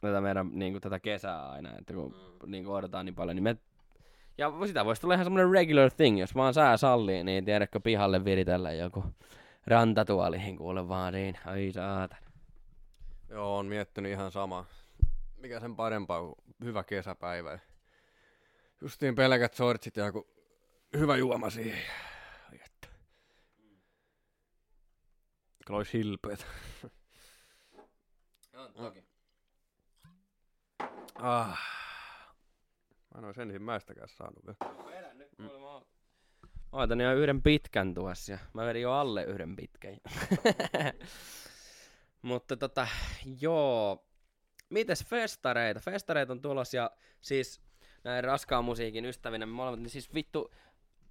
tätä meidän niin kuin, tätä kesää aina, että kun mm. niin kuin, odotetaan niin paljon, niin me ja sitä voisi tulla ihan semmoinen regular thing, jos vaan sää sallii, niin tiedätkö pihalle viritellä joku rantatuoliin kuule vaan niin, ai saatan. Joo, on miettinyt ihan sama. Mikä sen parempaa kuin hyvä kesäpäivä. Justiin pelkät sortsit ja joku hyvä juoma siihen. Ai että. Kyllä olisi hilpeet. (laughs) On toki. Ah. Mä en ois ensimmäistäkään saanut vielä. Vedä nyt kuulemma. Mä otan jo yhden pitkän tuossa ja mä vedin jo alle yhden pitkän. (laughs) Mutta tota, joo. Mites festareita? Festareita on tulos ja siis näin raskaan musiikin ystävinä me molemmat, niin siis vittu,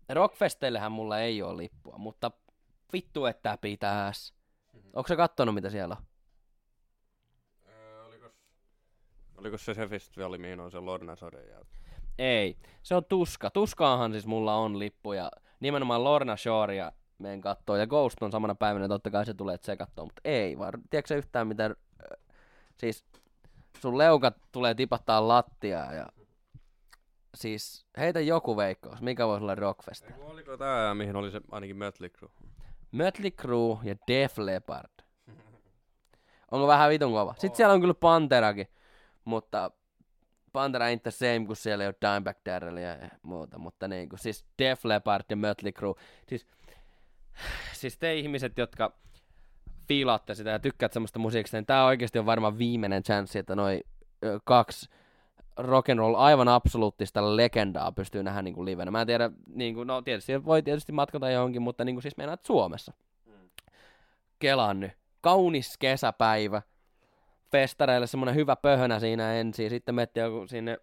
rockfesteillehän mulla ei ole lippua, mutta vittu että pitäis. Mhm. Onko sä kattonut mitä siellä on? olikos... olikos se se festivaali, mihin on se Lorna Sode ja... Ei, se on Tuska. Tuskaahan siis mulla on lippu ja nimenomaan Lorna Shorea meen kattoo. Ja Ghost on samana päivänä, totta kai se tulee tsekattua, mutta ei vaan. Tiedätkö sä yhtään mitä, äh, siis sun leukat tulee tipattaa lattiaa ja siis heitä joku veikkaus, mikä voisi olla Rockfest. Oliko tää, mihin oli se ainakin Mötley Crue? Mötley Crue ja Def Leppard. (laughs) Onko vähän vitun kova? Sitten siellä on kyllä Panterakin, mutta Pantera ain't the same, kun siellä ei ole Dimebag Darrellia ja muuta, mutta niin kuin, siis Def Leppard ja Mötley Crue, siis, siis te ihmiset, jotka fiilaatte sitä ja tykkäät semmoista musiikista, niin tää oikeasti on varmaan viimeinen chanssi, että noi kaksi rock'n'roll aivan absoluuttista legendaa pystyy nähdä niin kuin livenä. Mä en tiedä, niin kuin, no tietysti voi tietysti matkata johonkin, mutta niin kuin siis meinaat Suomessa. Kelaan nyt. Kaunis kesäpäivä. Festareille semmonen hyvä pöhönä siinä ensin. Sitten menette joku sinne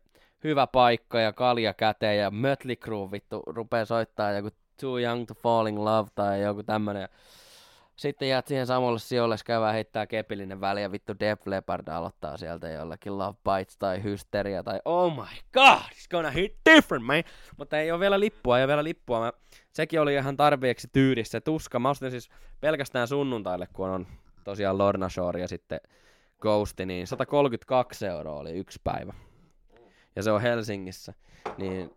hyvä paikka ja kalja käteen ja Mötley Crue vittu rupee soittaa joku Too Young to Fall in Love tai joku tämmönen. Sitten jäät siihen samalle sijoille, käydään heittää kepillinen väli ja vittu Def Leppard aloittaa sieltä jollakin Love Bites tai Hysteria tai Oh my god, it's gonna hit different man. Mutta ei ole vielä lippua, ei ole vielä lippua. Mä, sekin oli ihan tarpeeksi tyydissä tuska. Mä ostin siis pelkästään sunnuntaille, kun on tosiaan Lorna Shore ja sitten Ghosti, niin 132 euroa oli yksi päivä. Ja se on Helsingissä. Niin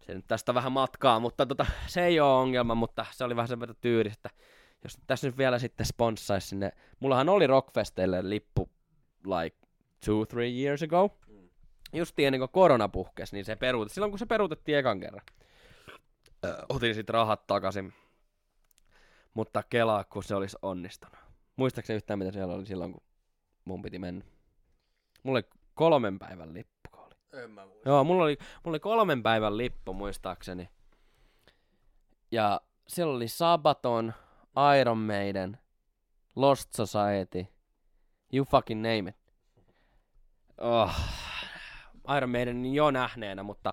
se nyt tästä vähän matkaa, mutta tota, se ei ole ongelma, mutta se oli vähän sen tyydistä. Jos tässä nyt vielä sitten sponssaisi sinne. Mullahan oli Rockfesteille lippu like two, three years ago. Just ennen kuin korona puhkesi, niin se peruutettiin. Silloin kun se peruutettiin ekan kerran. Ö, otin sitten rahat takaisin. Mutta kelaa, kun se olisi onnistunut. Muistaakseni yhtään, mitä siellä oli silloin, kun mun piti mennä? Mulla oli kolmen päivän lippu. Oli. En mä muista. Joo, mulla oli, mulla oli kolmen päivän lippu muistaakseni. Ja siellä oli Sabaton, Iron Maiden, Lost Society, you fucking name it. Oh, Iron Maiden jo nähneenä, mutta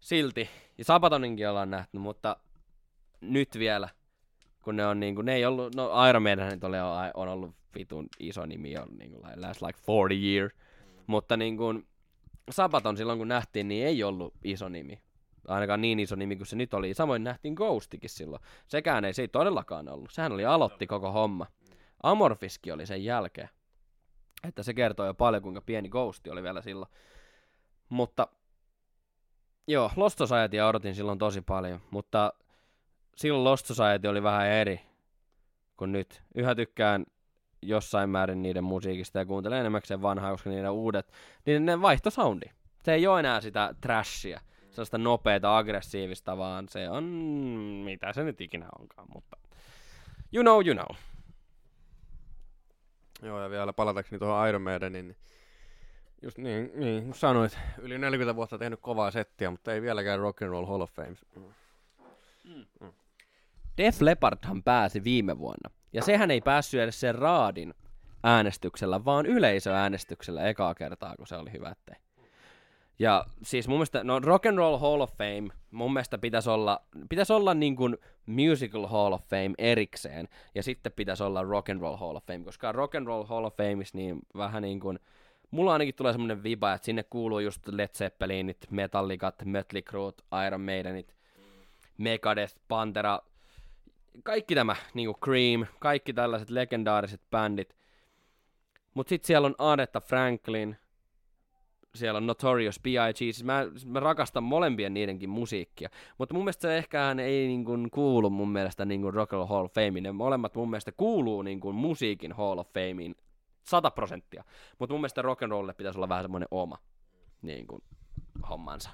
silti. Ja Sabatoninkin ollaan nähty, mutta nyt vielä, kun ne on niinku, ne ei ollut, no Iron Maiden nyt oli, on ollut vitun iso nimi jo niinku last like 40 year. Mutta niinku, Sabaton silloin kun nähtiin, niin ei ollut iso nimi. Ainakaan niin iso nimi kuin se nyt oli. Samoin nähtiin Ghostikin silloin. Sekään ei, se ei todellakaan ollut. Sehän oli aloitti koko homma. Amorfiski oli sen jälkeen. Että se kertoo jo paljon, kuinka pieni Ghosti oli vielä silloin. Mutta joo, Lost Society odotin silloin tosi paljon, mutta silloin Lost Society oli vähän eri kuin nyt. Yhä tykkään jossain määrin niiden musiikista ja kuuntelen enemmäkseen vanhaa, koska niiden uudet, niin ne vaihto soundi. Se ei ole enää sitä trashia, sellaista nopeata, aggressiivista, vaan se on, mitä se nyt ikinä onkaan, mutta you know, you know. Joo, ja vielä palatakseni tuohon Iron Maidenin, niin just niin, niin kun sanoit, yli 40 vuotta tehnyt kovaa settiä, mutta ei vieläkään Rock and Roll Hall of Fame. Def Leppardhan pääsi viime vuonna. Ja sehän ei päässyt edes sen raadin äänestyksellä, vaan yleisöäänestyksellä ekaa kertaa, kun se oli hyvä ettei. Ja siis mun mielestä, no Rock and Roll Hall of Fame, mun mielestä pitäisi olla, pitäisi olla niin kuin Musical Hall of Fame erikseen, ja sitten pitäisi olla Rock and Roll Hall of Fame, koska Rock and Roll Hall of Fameissa niin vähän niin kuin, mulla ainakin tulee semmoinen viba, että sinne kuuluu just Led Zeppelinit, Metallicat, Mötley Crue, Iron Maidenit, Megadeth, Pantera, kaikki tämä, niinku Cream, kaikki tällaiset legendaariset bändit. Mut sit siellä on Aretha Franklin, siellä on Notorious B.I.G. Siis mä, mä rakastan molempien niidenkin musiikkia. Mutta mun mielestä se ehkä ei niin kuin kuulu mun mielestä niin kuin Rock and Roll Hall of Fameen. Ne molemmat mun mielestä kuuluu niin kuin musiikin Hall of Fameen 100 prosenttia. Mutta mun mielestä Rock and Rollille pitäisi olla vähän semmoinen oma niin kuin, hommansa.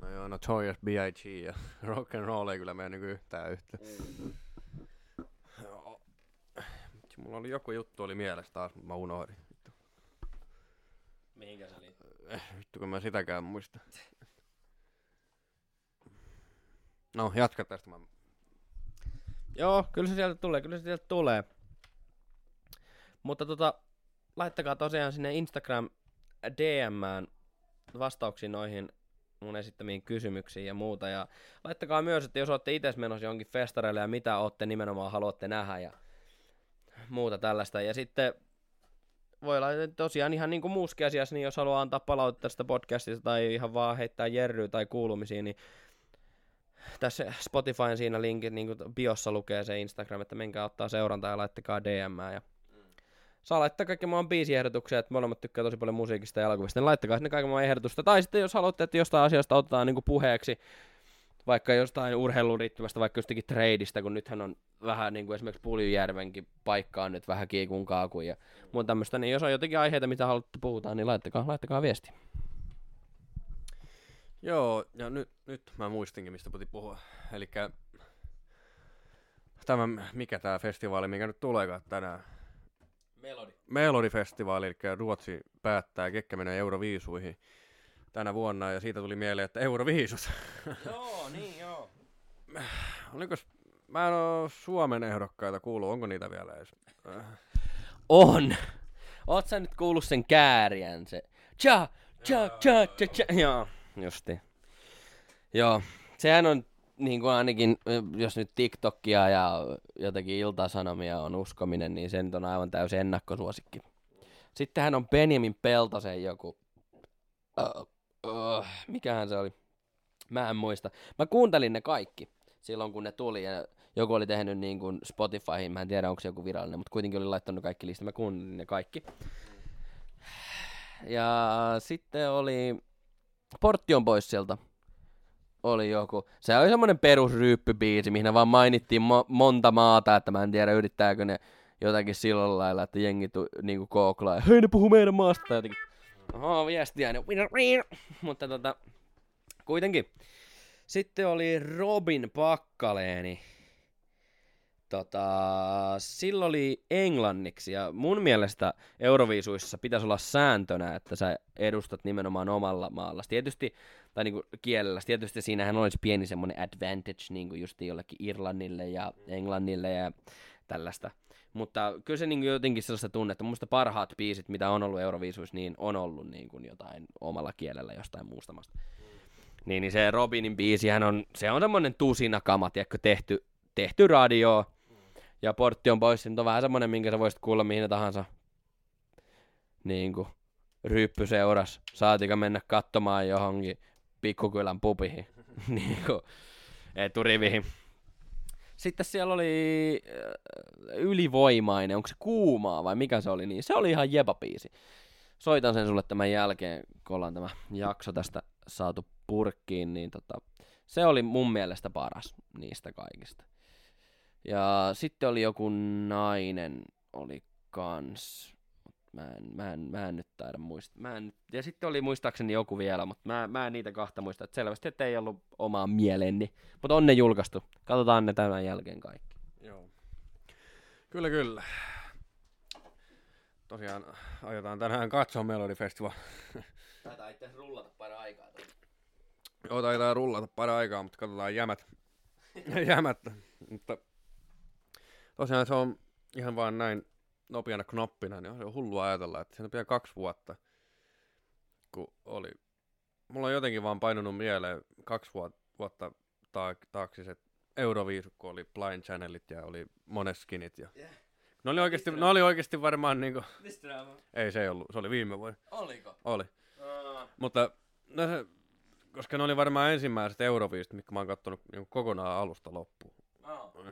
No joo, Notorious B.I.G. ja (laughs) Rock and Roll ei kyllä mene niinku yhtään yhtä. Mulla oli joku juttu oli mielessä taas, mutta mä unohdin. Mihinkä se liittyy? Eh, vittu, kun mä sitäkään muista. No, jatka tästä. Mä... Joo, kyllä se sieltä tulee, kyllä se sieltä tulee. Mutta tota, laittakaa tosiaan sinne Instagram DMään vastauksia noihin mun esittämiin kysymyksiin ja muuta. Ja laittakaa myös, että jos olette itse menossa jonkin festareille ja mitä olette nimenomaan haluatte nähdä ja muuta tällaista. Ja sitten voi olla tosiaan ihan niin kuin muuskin asiassa, niin jos haluaa antaa palautetta tästä podcastista tai ihan vaan heittää jerryä tai kuulumisiin, niin tässä Spotifyn siinä linkit, niin kuin biossa lukee se Instagram, että menkää ottaa seurantaa ja laittakaa DM ja saa laittaa kaikki maan biisiehdotuksia, että molemmat tykkää tosi paljon musiikista ja elokuvista, niin laittakaa sinne kaiken maan ehdotusta. Tai sitten jos haluatte, että jostain asiasta otetaan niin puheeksi, vaikka jostain urheiluun liittyvästä, vaikka jostakin tradeista, kun nythän on vähän niin kuin esimerkiksi Puljujärvenkin paikkaan nyt vähän kiikun kaakun ja muuta tämmöistä, niin jos on jotenkin aiheita, mitä haluatte puhutaan, niin laittakaa, laittakaa viesti. Joo, ja nyt, nyt mä muistinkin, mistä piti puhua. Eli tämä, mikä tämä festivaali, mikä nyt tuleekaan tänään? Melodi. Melodifestivaali, eli Ruotsi päättää, ketkä menee Euroviisuihin tänä vuonna, ja siitä tuli mieleen, että Euroviisut. joo, niin joo. (sighs) Oliko, mä en oo Suomen ehdokkaita kuullut, onko niitä vielä edes? (laughs) On. Oot sä nyt kuullut sen kääriän, se cha, cha, cha, cha, cha, joo, justi. Joo, sehän on niin kuin ainakin, jos nyt TikTokia ja jotakin iltasanomia on uskominen, niin se nyt on aivan täysin ennakkosuosikki. Sittenhän on Benjamin Peltosen joku, uh, uh, mikähän se oli, mä en muista. Mä kuuntelin ne kaikki silloin, kun ne tuli, ja joku oli tehnyt niin kuin Spotifyhin, mä en tiedä onko se joku virallinen, mutta kuitenkin oli laittanut kaikki listat, mä kuuntelin ne kaikki. Ja sitten oli, Portti on pois sieltä, oli joku. Se oli semmoinen perusryyppybiisi, mihin vaan mainittiin mo- monta maata, että mä en tiedä yrittääkö ne jotakin sillä lailla, että jengi tu- niinku kooklaa hei ne puhuu meidän maasta tai jotenkin. Oho, viestiä. Mutta tota, kuitenkin. Sitten oli Robin Pakkaleeni. Tota, silloin oli englanniksi ja mun mielestä Euroviisuissa pitäisi olla sääntönä, että sä edustat nimenomaan omalla maalla. Tietysti, tai niinku kielellä, tietysti siinähän olisi pieni semmoinen advantage niinku just jollekin Irlannille ja Englannille ja tällaista. Mutta kyllä se niinku jotenkin sellaista tunnetta. Mun parhaat biisit, mitä on ollut Euroviisuissa, niin on ollut niinku jotain omalla kielellä jostain muusta maasta. Niin, niin se Robinin biisihän on, se on semmoinen tusina kama, tiedätkö, tehty, tehty radio, ja portti on pois, niin on vähän semmonen, minkä sä voisit kuulla mihin tahansa niin kuin, ryyppyseuras. Saatika mennä katsomaan johonkin pikkukylän pubihin, (laughs) niin kuin, eturivihin. Sitten siellä oli äh, ylivoimainen, onko se kuumaa vai mikä se oli, niin se oli ihan jebapiisi. Soitan sen sulle tämän jälkeen, kun ollaan tämä jakso tästä saatu purkkiin, niin tota, se oli mun mielestä paras niistä kaikista. Ja sitten oli joku nainen, oli kans. Mä en, mä en, mä en nyt taida muista. Mä en, ja sitten oli muistaakseni joku vielä, mutta mä, mä en niitä kahta muista. Että selvästi, että ei ollut omaa mieleni. Mutta on ne julkaistu. Katsotaan ne tämän jälkeen kaikki. Joo. Kyllä, kyllä. Tosiaan aiotaan tänään katsoa Melodifestival. Taitaa itse rullata pari aikaa. Joo, taitaa rullata pari aikaa, mutta katsotaan jämät. (laughs) jämättä. Mutta tosiaan se on ihan vaan näin nopeana knoppina, niin on se hullua ajatella, että siinä on vielä kaksi vuotta, kun oli. Mulla on jotenkin vaan painunut mieleen kaksi vuotta taakse se Euroviisu, kun oli Blind Channelit ja oli Moneskinit. Ja... Yeah. Ne oli oikeasti, ne oli oikeasti varmaan niinku... Ei se ei ollut, se oli viime vuonna. Oliko? Oli. Uh. Mutta no se, koska ne oli varmaan ensimmäiset Euroviisut, mitkä mä oon kattonut niin kokonaan alusta loppuun. Oh.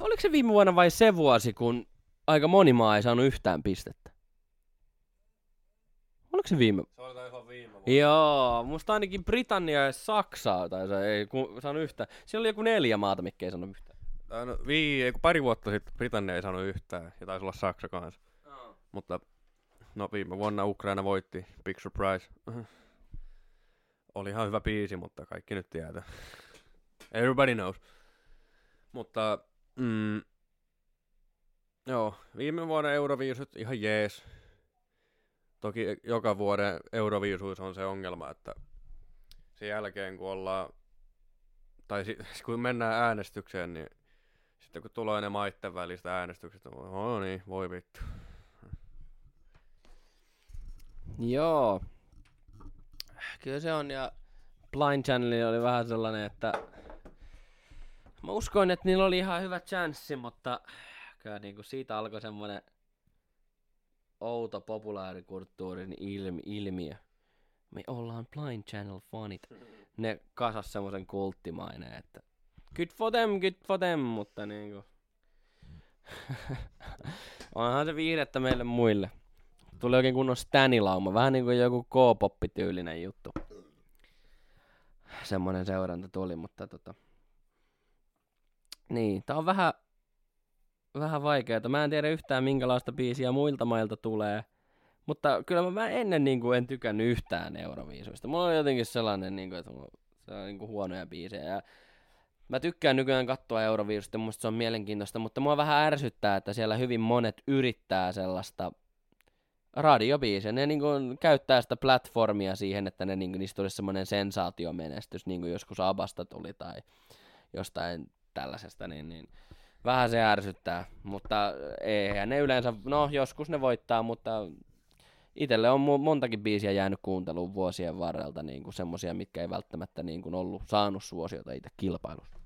Oliko se viime vuonna vai se vuosi, kun aika moni maa ei saanut yhtään pistettä? Oliko se viime? Se oli ihan viime vuonna. Joo, musta ainakin Britannia ja Saksaa tai se ei saanut yhtään. Siellä oli joku neljä maata, mikä ei saanut yhtään. No, vii, ei, pari vuotta sitten Britannia ei saanut yhtään, ja taisi olla Saksa kanssa. Oh. Mutta no viime vuonna Ukraina voitti, big surprise. (laughs) Oli ihan hyvä biisi, mutta kaikki nyt tietää. Everybody knows. Mutta mm, Joo, viime vuoden Euroviisut ihan jees. Toki joka vuoden Euroviisuissa on se ongelma, että sen jälkeen kun ollaan, tai si- (laughs) kun mennään äänestykseen, niin sitten kun tulee ne maitten välistä äänestykset, no niin, voi vittu. Joo. Kyllä se on, ja Blind Channel oli vähän sellainen, että mä uskoin, että niillä oli ihan hyvä chanssi, mutta kyllä niin kuin siitä alkoi semmoinen outo populaarikulttuurin ilmi- ilmiö. Me ollaan Blind Channel fanit. Ne kasas semmoisen kulttimaineen, että good for them, good for them, mutta niinku... (laughs) Onhan se viihdettä meille muille. Tuli oikein kunnon stanilauma, vähän niin kuin joku K-poppi-tyylinen juttu. Semmonen seuranta tuli, mutta tota... Niin, tää on vähän, vähän vaikeaa. Mä en tiedä yhtään minkälaista biisiä muilta mailta tulee. Mutta kyllä mä ennen niin kuin en tykännyt yhtään Euroviisuista. Mulla on jotenkin sellainen, niin kuin, että se on niin kuin huonoja biisejä. Ja mä tykkään nykyään katsoa Euroviisusta, musta se on mielenkiintoista, mutta mua vähän ärsyttää, että siellä hyvin monet yrittää sellaista radiobiisiä. Ne niin kuin käyttää sitä platformia siihen, että ne, niin kuin, niistä tulisi semmoinen sensaatiomenestys, niin kuin joskus Abasta tuli tai jostain tällaisesta, niin, niin vähän se ärsyttää, mutta eihän ne yleensä, no joskus ne voittaa, mutta itselle on montakin biisiä jäänyt kuunteluun vuosien varrelta, niin kuin semmosia, mitkä ei välttämättä niin kuin ollut saanut suosiota itse kilpailussa.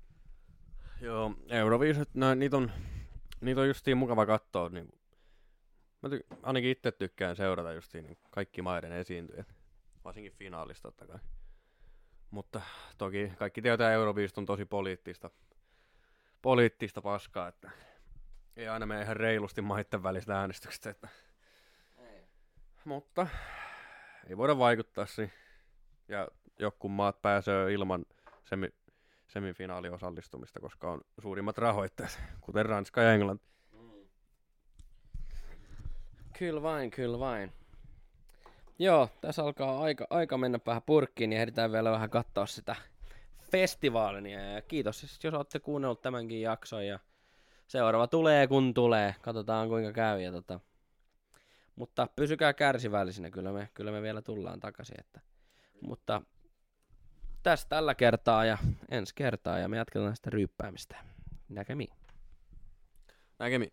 Joo, Euroviisut, no, niitä on, niitä on justiin mukava katsoa. Niin, mä ty- ainakin itse tykkään seurata justiin niin kaikki maiden esiintyjät, varsinkin finaalista totta kai. Mutta toki kaikki tietää, että Euroviisut on tosi poliittista, poliittista paskaa, että ei aina mene ihan reilusti maiden välistä äänestyksestä. Että. Ei. Mutta ei voida vaikuttaa siihen. Ja joku maat pääsee ilman semi, semifinaali osallistumista, koska on suurimmat rahoittajat, kuten Ranska ja Englanti. Kyllä vain, kyllä vain. Joo, tässä alkaa aika, aika mennä vähän purkkiin ja ehditään vielä vähän katsoa sitä festivaalia. Ja kiitos, siis, jos olette kuunnellut tämänkin jakson ja seuraava tulee kun tulee. Katsotaan kuinka käy. Ja tota. Mutta pysykää kärsivällisinä, kyllä me, kyllä me vielä tullaan takaisin. Että. Mutta tässä tällä kertaa ja ensi kertaa ja me jatketaan sitä ryyppäämistä. Näkemiin. Näkemiin.